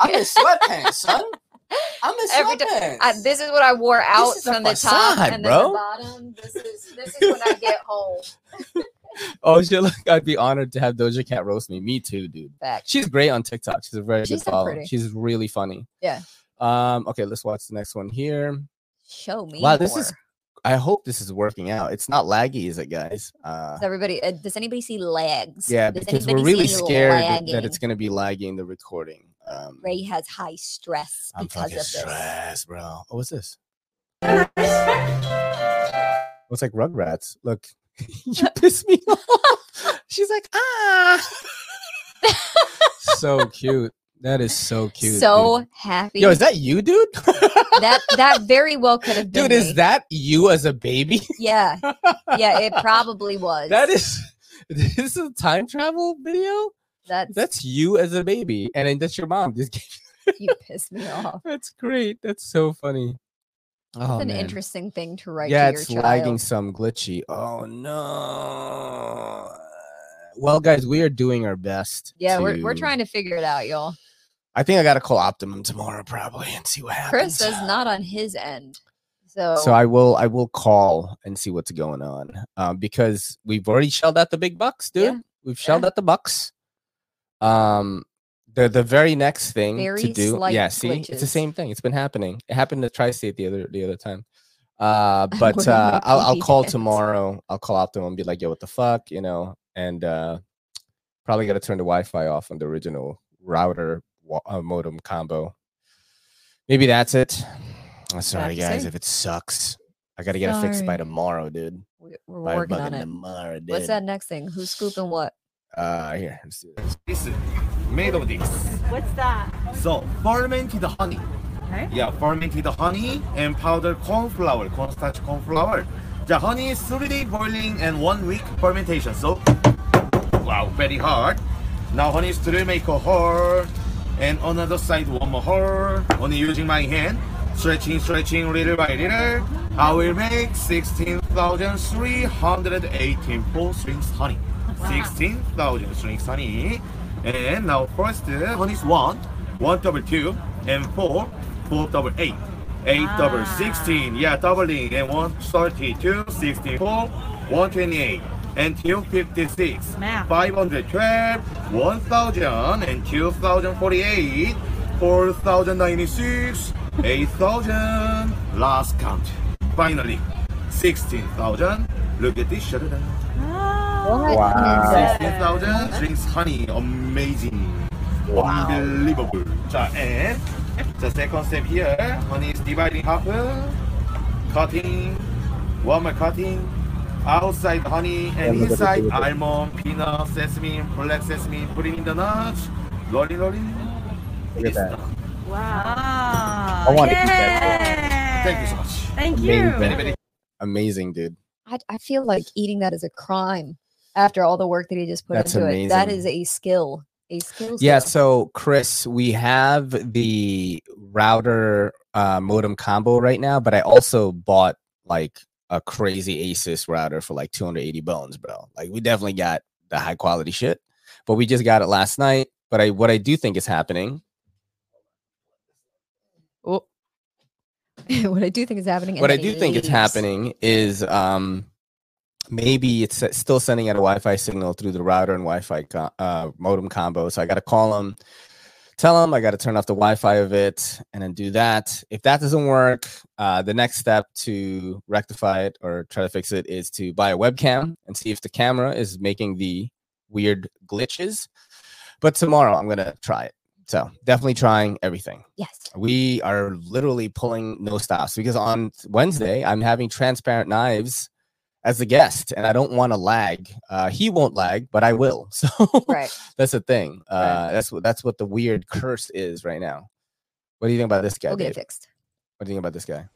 I'm in sweatpants, son. I'm in Every time, sweatpants. I, this is what I wore out from the top facade, and bro. the bottom. This is this is when I get home. oh shit! Look, I'd be honored to have Doja Cat roast me. Me too, dude. Back. She's great on TikTok. She's a very She's good so follow. pretty. She's really funny. Yeah. Um. Okay, let's watch the next one here. Show me. Wow, this more. is. I hope this is working out. It's not laggy, is it, guys? Uh, Does everybody? Uh, does anybody see lags? yeah, Does because we're really scared that it's gonna be lagging the recording. Um, Ray has high stress I'm because fucking of this. stressed, bro. Oh, what's this? Looks like Rugrats. Look, you piss me off. She's like, ah. so cute. That is so cute. so dude. happy. Yo, is that you, dude? that that very well could have been dude, is me. that you as a baby? Yeah, yeah, it probably was. That is this is a time travel video. That's That's you as a baby, and then that's your mom. Just you pissed me off. That's great. That's so funny. That's Oh an man. interesting thing to write yeah, to your it's child. lagging some glitchy. Oh no. Well, guys, we are doing our best. Yeah, we're we're trying to figure it out, y'all. I think I got to call Optimum tomorrow probably and see what happens. Chris says not on his end. So, So I will I will call and see what's going on. Um, because we've already shelled out the big bucks, dude. Yeah, We've shelled out the bucks. Um the the very next thing Very to do. Yeah, see, it's the same thing. It's been happening. It happened to Tri-State the other the other time. Uh but uh I'll I'll call tomorrow. I'll call Optimum and be like, yo, what the fuck, you know, and uh probably gotta turn the Wi-Fi off on the original router uh, modem combo. Maybe that's it. I'm sorry, That's guys, it. if it sucks. I gotta get it fixed by tomorrow, dude. we- we're By working on it. tomorrow, dude. What's that next thing? Who's scooping what? Uh, here. Let's do this. This is made of this. What's that? So fermented honey. Okay. Yeah, fermented honey and powdered corn flour, cornstarch corn flour. The honey is three day boiling and one week fermentation. So wow, very hard. Now honey is to make a hole and on the other side one more hole only using my hand. Stretching stretching little by little. I will make 16,318 full strings honey. 16,000 strings honey. And now first uh, honey is 1 1 double 2 and 4 4 double 8 8 ah. double 16 yeah doubling and one thirty-two, sixty-four, one twenty-eight until 56, Man. 512, 1000 and 2048, 4096, 8000, last count. Finally, 16,000. Look at this, shut it down. Oh. Wow. 16,000 drinks honey, amazing. Wow. Unbelievable. And the second step here, honey is dividing half, uh, cutting, warmer cutting, outside honey and Yeah, look at inside it, look at it. almond, peanut, sesame, black sesame, putting in the nuts, rolling, rolling. Look at that. Wow. I want to eat that. Thank you so much. Thank you. Amazing. Very, very Amazing, dude. I, I feel like eating that is a crime after all the work that he just put That's into it. That amazing. is a skill. A skill. Yeah, skill. so Chris, we have the router uh, modem combo right now, but I also bought like a crazy Asus router for like 280 bones, bro. Like we definitely got the high quality shit, but we just got it last night. But I what I do think is happening. Oh. what I do think is happening. what I do think is happening is um maybe it's still sending out a Wi-Fi signal through the router and Wi-Fi uh, modem combo. So I got to call them, tell them I got to turn off the Wi-Fi of it, and then do that. If that doesn't work, uh, the next step to rectify it or try to fix it is to buy a webcam and see if the camera is making the weird glitches. But tomorrow I'm gonna try it. So definitely trying everything. Yes. We are literally pulling no stops because on Wednesday I'm having transparent knives as a guest and I don't want to lag. Uh, he won't lag, but I will. So Right. that's the thing. Uh, That's what that's what the weird curse is right now. What do you think about this guy? We'll get it fixed. What do you think about this guy?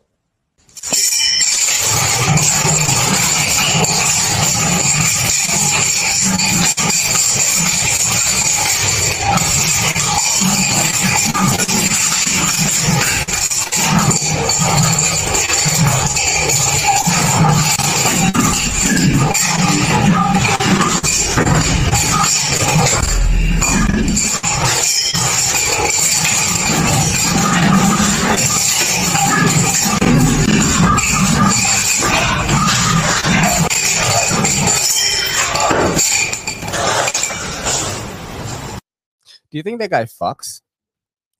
Do you think that guy fucks?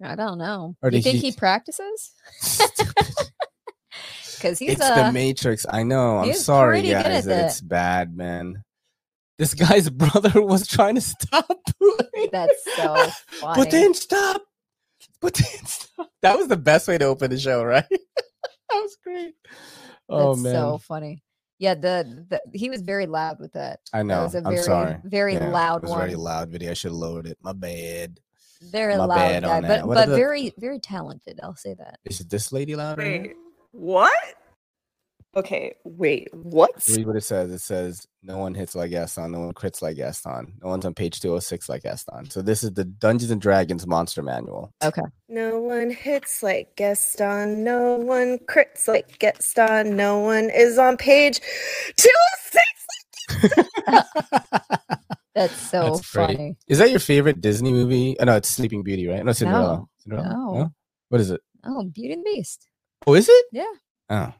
I don't know. Or Do you think he- he practices? Because he's it's uh, the Matrix. I know. I'm sorry, guys, at that that. it's bad, man. This guy's brother was trying to stop. that's so funny. But then stop. But then stop. That was the best way to open the show, right? that was great. Oh That's man. so funny. Yeah, the, the he was very loud with that. I That know. was a I'm very, sorry. very Yeah, loud It was a one. very loud video. I should have lowered it. My bad. very my loud bad guy, on but but the- very very talented. I'll say that. Is this lady loud? Right now? Wait, what? Okay, wait, what? Read what it says. It says no one hits like Gaston, no one crits like Gaston, no one's on page 206 like Gaston. So this is the Dungeons and Dragons monster manual. Okay. No one hits like Gaston. No one crits like Gaston. No one is on page 206. That's so That's great. funny. Is that your favorite Disney movie? Oh, no, it's Sleeping Beauty, right? No, Cinderella. No, Cinderella? no. What is it? Oh, Beauty and the Beast. Oh, is it? Yeah. Oh.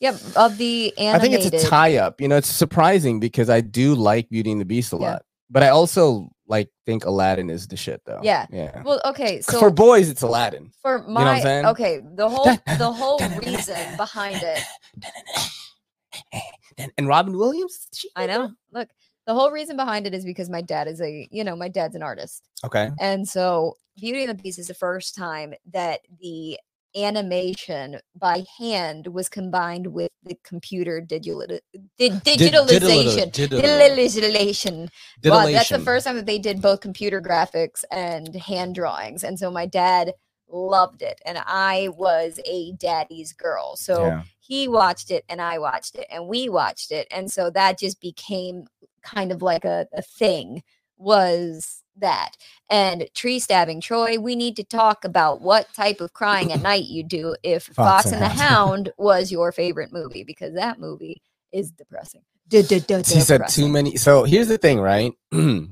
Yep. Of the animated. I think it's a tie up. You know, it's surprising because I do like Beauty and the Beast a Yeah. lot. But I also like think Aladdin is the shit though. Yeah. Yeah. Well, okay. So For boys, it's Aladdin. for know my saying? okay, the whole the whole reason behind it. And, Robin Williams? I know. Look, the whole reason behind it is because my dad is a, you know, my dad's an artist. Okay. And so Beauty and the Beast is the first time that the animation by hand was combined with the computer digital digitalization. Digitalization. That's the first time that they did both computer graphics and hand drawings. And so my dad loved it. And I was a daddy's girl. So Yeah. he watched it and I watched it and we watched it. And so that just became kind of like a, a thing was that. And tree stabbing, Troy, we need to talk about what type of crying at night you do if Fox, and the Hound was your favorite movie, because that movie is depressing. He said too many. So here's the thing, right? the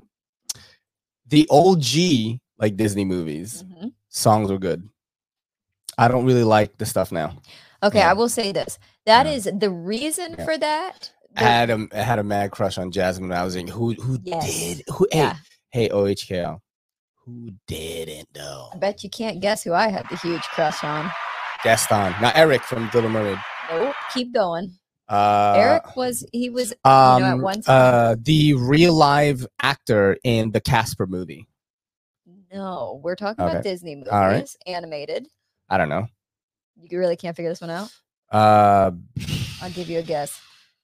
old G, like Disney movies Mhm. songs were good. I don't really like the stuff now. Okay, Yeah. I will say this. That is the reason Yeah. for that. I had a I had a mad crush on Jasmine when I was young. Who who Yes. did who Yeah. hey hey OHKL. Who didn't though? I bet you can't guess who I had the huge crush on. Gaston. Not Eric from Little Mermaid. Nope. Keep going. Uh Eric was he was um, you know at one time. uh the real live actor in the Casper movie. no, we're talking about. Disney movies, right. animated. I don't know. You really can't figure this one out. Uh, I'll give you a guess.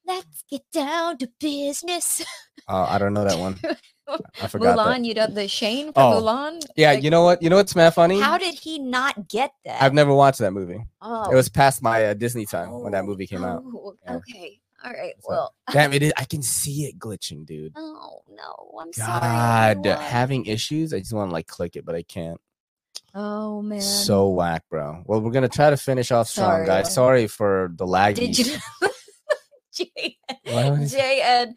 Let's get down to business. uh I don't know that one. I forgot that. Mulan, you know the Shane from Oh, Mulan. Yeah, Like, you know what? You know what's mad funny? How did he not get that? I've never watched that movie. Oh. It was past my uh, Disney time when that movie came out. Oh, Yeah. okay. All right. So- Well, Damn it! is- I can see it glitching, dude. oh no, I'm sorry. God, having issues. I just want to like click it, but I can't. Oh man. So whack, bro. Well, we're gonna try to finish off strong, Sorry. guys. Sorry for the lag. Did you Jay What was- Jay Ed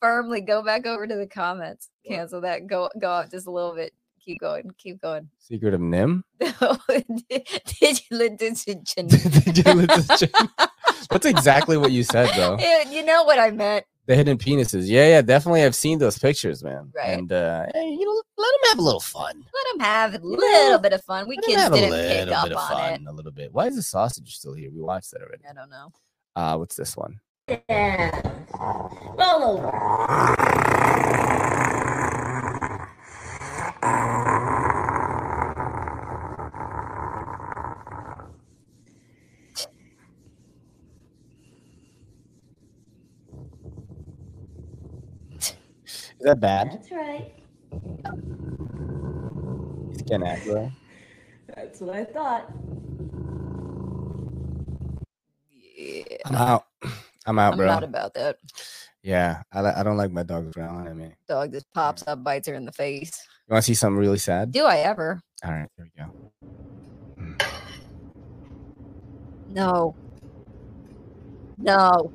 firmly go back over to the comments. Cancel that. Go go up just a little bit. Keep going. Keep going. Secret of NIMH? That's exactly what you said, though. Yeah, you know what I meant. The hidden penises. Yeah, yeah, definitely. I've seen those pictures, man. Right. And uh, hey, you know, let them have a little fun. Let them have a little bit of fun. We Let kids have a didn't little pick up bit of on fun, it. a little bit. Why is the sausage still here? We watched that already. I don't know. Uh, what's this one? Roll over. Is that bad? That's right. It's getting aggro. That's what I thought. I'm out. I'm out, I'm bro. not about that. yeah, I, I don't like my dog growling at me. Dog just pops up, bites her in the face. You want to see something really sad? Do I ever? All right, here we go. No. No.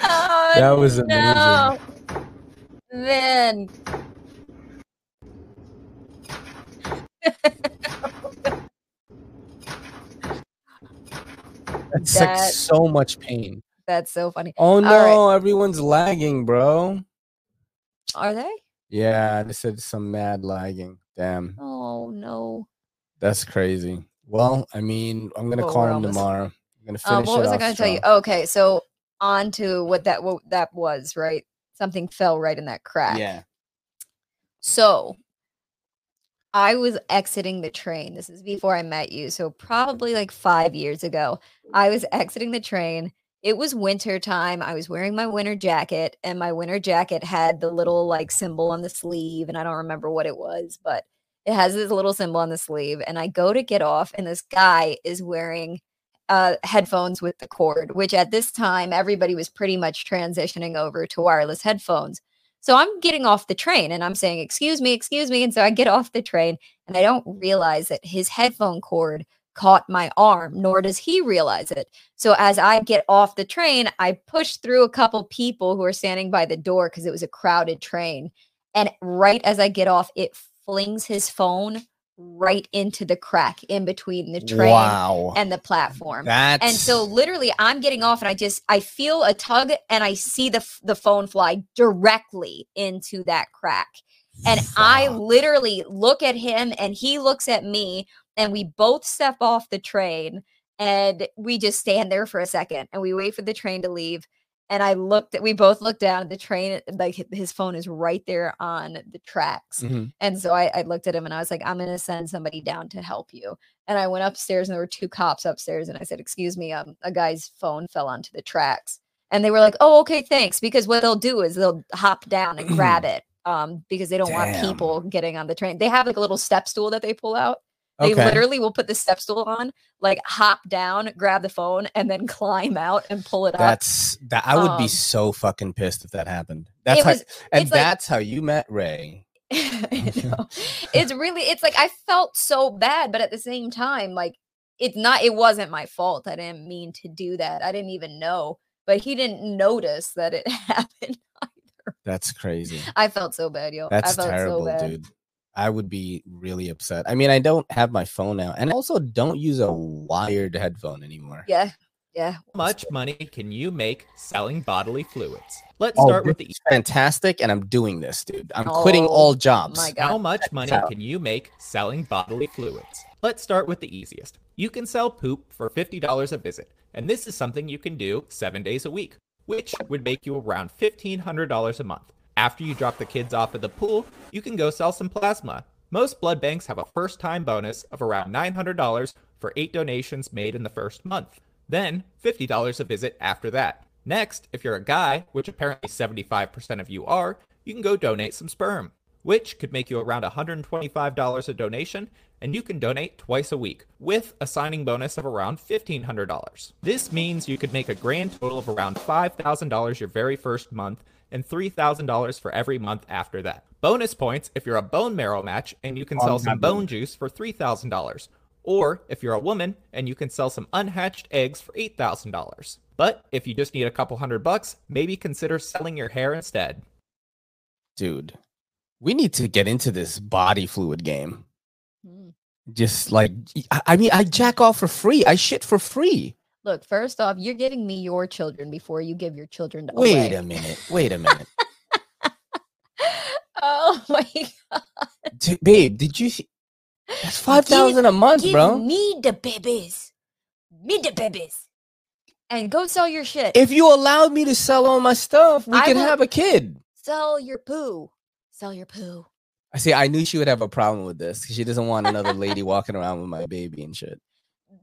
Oh, That was oh, amazing. no. Man. It's like so much pain. That's so funny. Oh no, right. everyone's lagging, bro. Are they? Yeah, they said some mad lagging. Damn, Oh no. that's crazy. Well, I mean, I'm gonna Well, call him almost- tomorrow. I'm gonna finish. Um, finish what it was I going to tell you? strong. Okay, so on to what that what that was, right? Something fell right in that crack. Yeah. So I was exiting the train. This is before I met you. So probably like five years ago, I was exiting the train. It was winter time. I was wearing my winter jacket, and my winter jacket had the little like symbol on the sleeve, and I don't remember what it was, but It has this little symbol on the sleeve, and I go to get off, and this guy is wearing uh, headphones with the cord, which at this time everybody was pretty much transitioning over to wireless headphones. So I'm getting off the train and I'm saying, Excuse me, excuse me. And so I get off the train and I don't realize that his headphone cord caught my arm, nor does he realize it. So as I get off the train, I push through a couple people who are standing by the door because it was a crowded train. And right as I get off, it flings his phone right into the crack in between the train Wow. and the platform. That's And so literally I'm getting off and I just I feel a tug and I see the the phone fly directly into that crack. And I literally look at him and he looks at me and we both step off the train and we just stand there for a second and we wait for the train to leave and I looked at we both looked down at the train like his phone is right there on the tracks. Mhm. And so I, I looked at him and I was like, I'm gonna send somebody down to help you. And I went upstairs and there were two cops upstairs and I said, Excuse me, um, a guy's phone fell onto the tracks. And they were like, Oh, okay, thanks. Because what they'll do is they'll hop down and grab it. Um, because they don't want people getting on the train. They have like a little step stool that they pull out. They Okay. literally will put the step stool on, like hop down, grab the phone, and then climb out and pull it up. That's that. I would be Um, so fucking pissed if that happened. That's how, was- and it's like- that's how you met Ray. It's really it's like I felt so bad, but at the same time, like it's not it wasn't my fault. I didn't mean to do that. I didn't even know. But he didn't notice that it happened. Either. That's crazy. I felt so bad, yo. That's I felt terrible, so bad. dude. I would be really upset. I mean, I don't have my phone now, and I also don't use a wired headphone anymore. Yeah. Yeah. How much money can you make selling bodily fluids? Let's Oh, start with the is fantastic, and I'm doing this, dude. I'm quitting Oh, all jobs. my God. How much money how- can you make selling bodily fluids? Let's start with the easiest. You can sell poop for $50 a visit, and this is something you can do seven days a week, which would make you around $1,500 a month. After you drop the kids off at the pool, you can go sell some plasma. Most blood banks have a first time bonus of around $900 for eight donations made in the first month. Then $50 a visit after that. Next, if you're a guy, which apparently 75% of you are, you can go donate some sperm, which could make you around $125 a donation, and you can donate twice a week, with a signing bonus of around $1,500. This means you could make a grand total of around $5,000 your very first month and $3,000 for every month after that. Bonus points if you're a bone marrow match and you can sell some bone juice for $3,000. Or if you're a woman and you can sell some unhatched eggs for $8,000. But if you just need a couple hundred bucks, maybe consider selling your hair instead. dude. We need to get into this body fluid game. Just like I mean, I jack off for free. I shit for free. Look, first off, you're getting me your children before you give your children to Wait away. a minute. Wait a minute. Oh my god. Dude, babe, did you see? That's five thousand a month, Give bro. me the babies. Me the babies. And go sell your shit. If you allowed me to sell all my stuff, we I will- have a kid. sell your poo. Sell your poo. I see. I knew she would have a problem with this because she doesn't want another lady walking around with my baby and shit.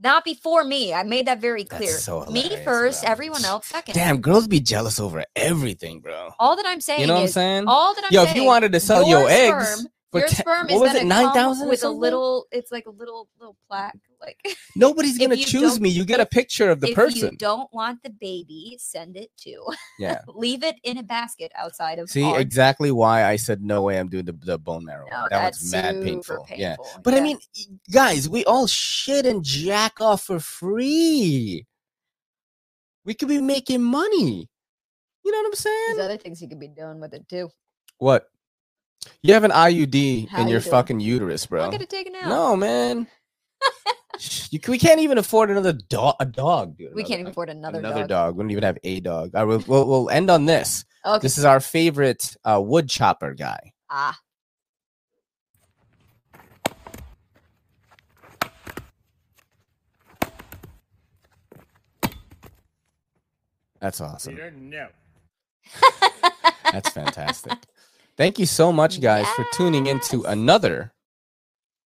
Not before me. I made that very clear. so me hilarious, first, everyone else second. Damn, girls be jealous over everything, bro. All that I'm saying You know what I'm saying? all that I'm Yo, saying. Yo, if you wanted to sell your, eggs sperm, for your ten- sperm what is was gonna it, nine come thousand with a little. It's like a little little plaque. Like Nobody's gonna choose me. You get a picture of the person. you don't want the baby, send it to. Yeah. Leave it in a basket outside of. See exactly why I said no way. I'm doing the, the bone marrow. No, that was mad super painful. Yeah, painful, but I mean, guys, we all shit and jack off for free. We could be making money. You know what I'm saying? There's other things you could be doing with it too. What? You have an IUD How in you your doing? fucking uterus, bro. I'll get it taken out. No, man. Sh- you, we can't even afford another dog. A dog, dude. we can't even afford another, another dog. dog. We don't even have a dog. All right, we'll, we'll, we'll end on this. Okay. This is our favorite uh, wood chopper guy. Ah. That's awesome. No. That's fantastic. Thank you so much, guys, for tuning into another,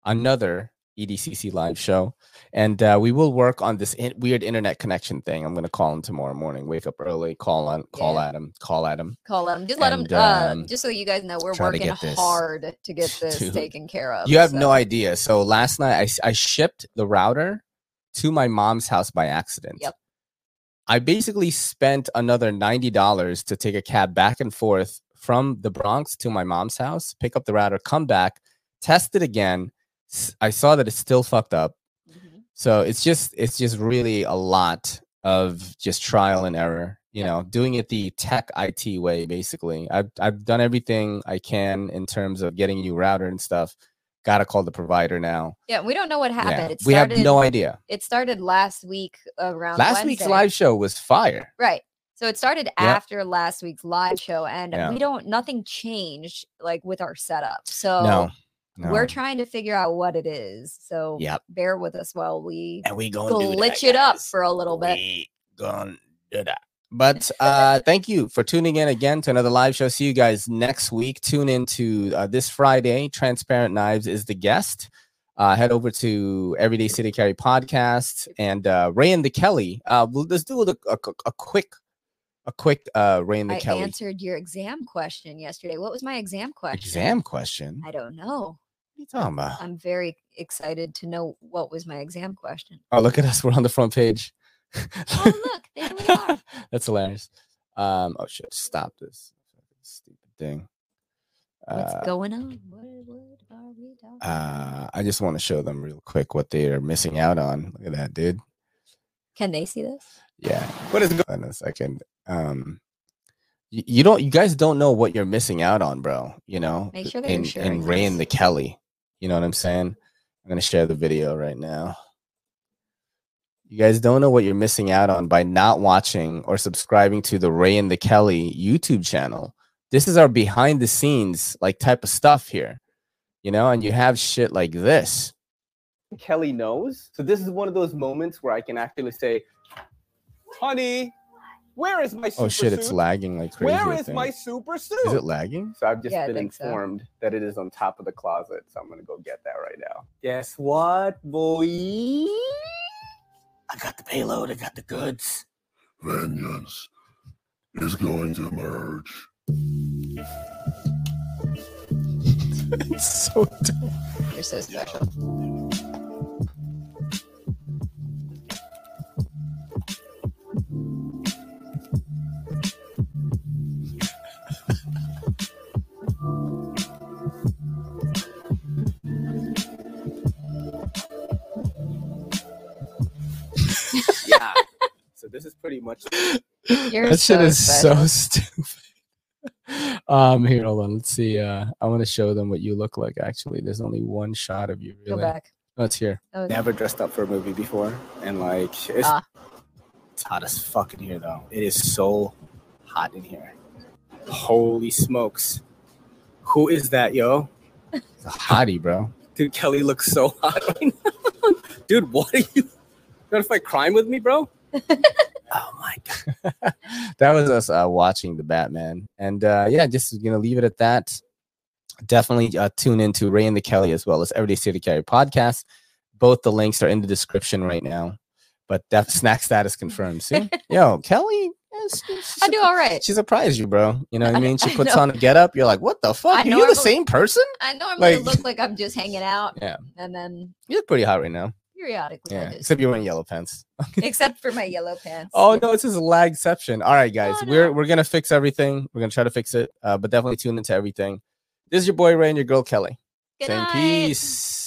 another EDCC live show, and uh, we will work on this in- weird internet connection thing. I'm gonna call him tomorrow morning. Wake up early, call on, call Yeah. at him, call at him. Call them. Just let And, them. Uh, um, just so you guys know, we're to working get this- hard to get this Dude, taken care of. You have so- no idea. So last night I, I shipped the router to my mom's house by accident. Yep. I basically spent another $90 to take a cab back and forth from the Bronx to my mom's house, pick up the router, come back, test it again. I saw that it's still fucked up. Mm-hmm. So it's just it's just really a lot of just trial and error, you know, doing it the tech IT way basically. I've I've done everything I can in terms of getting you router and stuff. Got to call the provider now. Yeah, we don't know what happened. Yeah, It we have no idea. It started last week around Last week's live show was fire. Right. So it started after last week's live show, and we don't nothing changed like with our setup. So No, we're trying to figure out what it is. So Yep. bear with us while we And we gonna do that, glitch it up for a little bit. gonna do that. But uh, thank you for tuning in again to another live show. See you guys next week. Tune in to uh, this Friday. Transparent Knives is the guest. Uh, head over to Everyday City Carry podcast and uh, Ray and the Kelly. Uh, we'll, let's do a, a, a quick, a quick uh, Ray and the I Kelly answered your exam question yesterday. What was my exam question? exam question. I don't know. What are you talking about? I'm very excited to know what was my exam question. Oh, look at us. We're on the front page. Oh, look, there we are. That's hilarious. Um, oh shit, stop this stupid thing. What's Uh, going on? What, what are we talking uh, I just want to show them real quick what they are missing out on. Look at that, dude. Can they see this? Yeah. What is going in a second? Um, you, you don't, you guys don't know what you're missing out on, bro. You know, Make sure in, in Ray and the Kelly. You know what I'm saying? I'm gonna share the video right now. You guys don't know what you're missing out on by not watching or subscribing to the Ray and the Kelly YouTube channel. This is our behind the scenes like type of stuff here. You know, and you have shit like this. Kelly knows. So this is one of those moments where I can actually say, "Honey, where is my oh, super suit? Oh shit, it's lagging like crazy. Where I is think. my super suit?" Is it lagging? So I've just Yeah, I been think so. informed that it is on top of the closet. So I'm gonna go get that right now. Guess what, boy? I got the payload. I got the goods. Vengeance is going to emerge. it's so dumb. You're so special. Yeah. So this is pretty much. You're that shit so is so stupid. um, here, hold on. Let's see. Uh, I want to show them what you look like. Actually, there's only one shot of you. Go Really. back. Oh, it's here. Oh, Never dressed up for a movie before, and like it's, Ah. it's hot as fuck in here though. It is so hot in here. Holy smokes! Who is that, yo? It's a hottie, bro. Dude, Kelly looks so hot right now. Dude, what are you? You want to fight crime with me, bro? oh my god. that was us uh, watching the Batman, and uh, yeah, just gonna leave it at that. Definitely uh, tune into Ray and the Kelly as well as Everyday City Carry podcast. Both the links are in the description right now. But that snack status confirmed. See, yo, Kelly, is- is- I do all right. she surprised you, bro. You know what I I- mean? She puts on a get up. You're like, what the fuck? I Are you the same person? I normally Like- look like I'm just hanging out. Yeah. And then You look pretty hot right now. Periodically Yeah, except you're wearing yellow pants. except for my yellow pants. Oh no, it's just a Lagception. All right, guys, Oh, we're we're gonna fix everything. We're gonna try to fix it, uh, but definitely tune into everything. This is your boy Ray and your girl Kelly. Good Saying night. peace.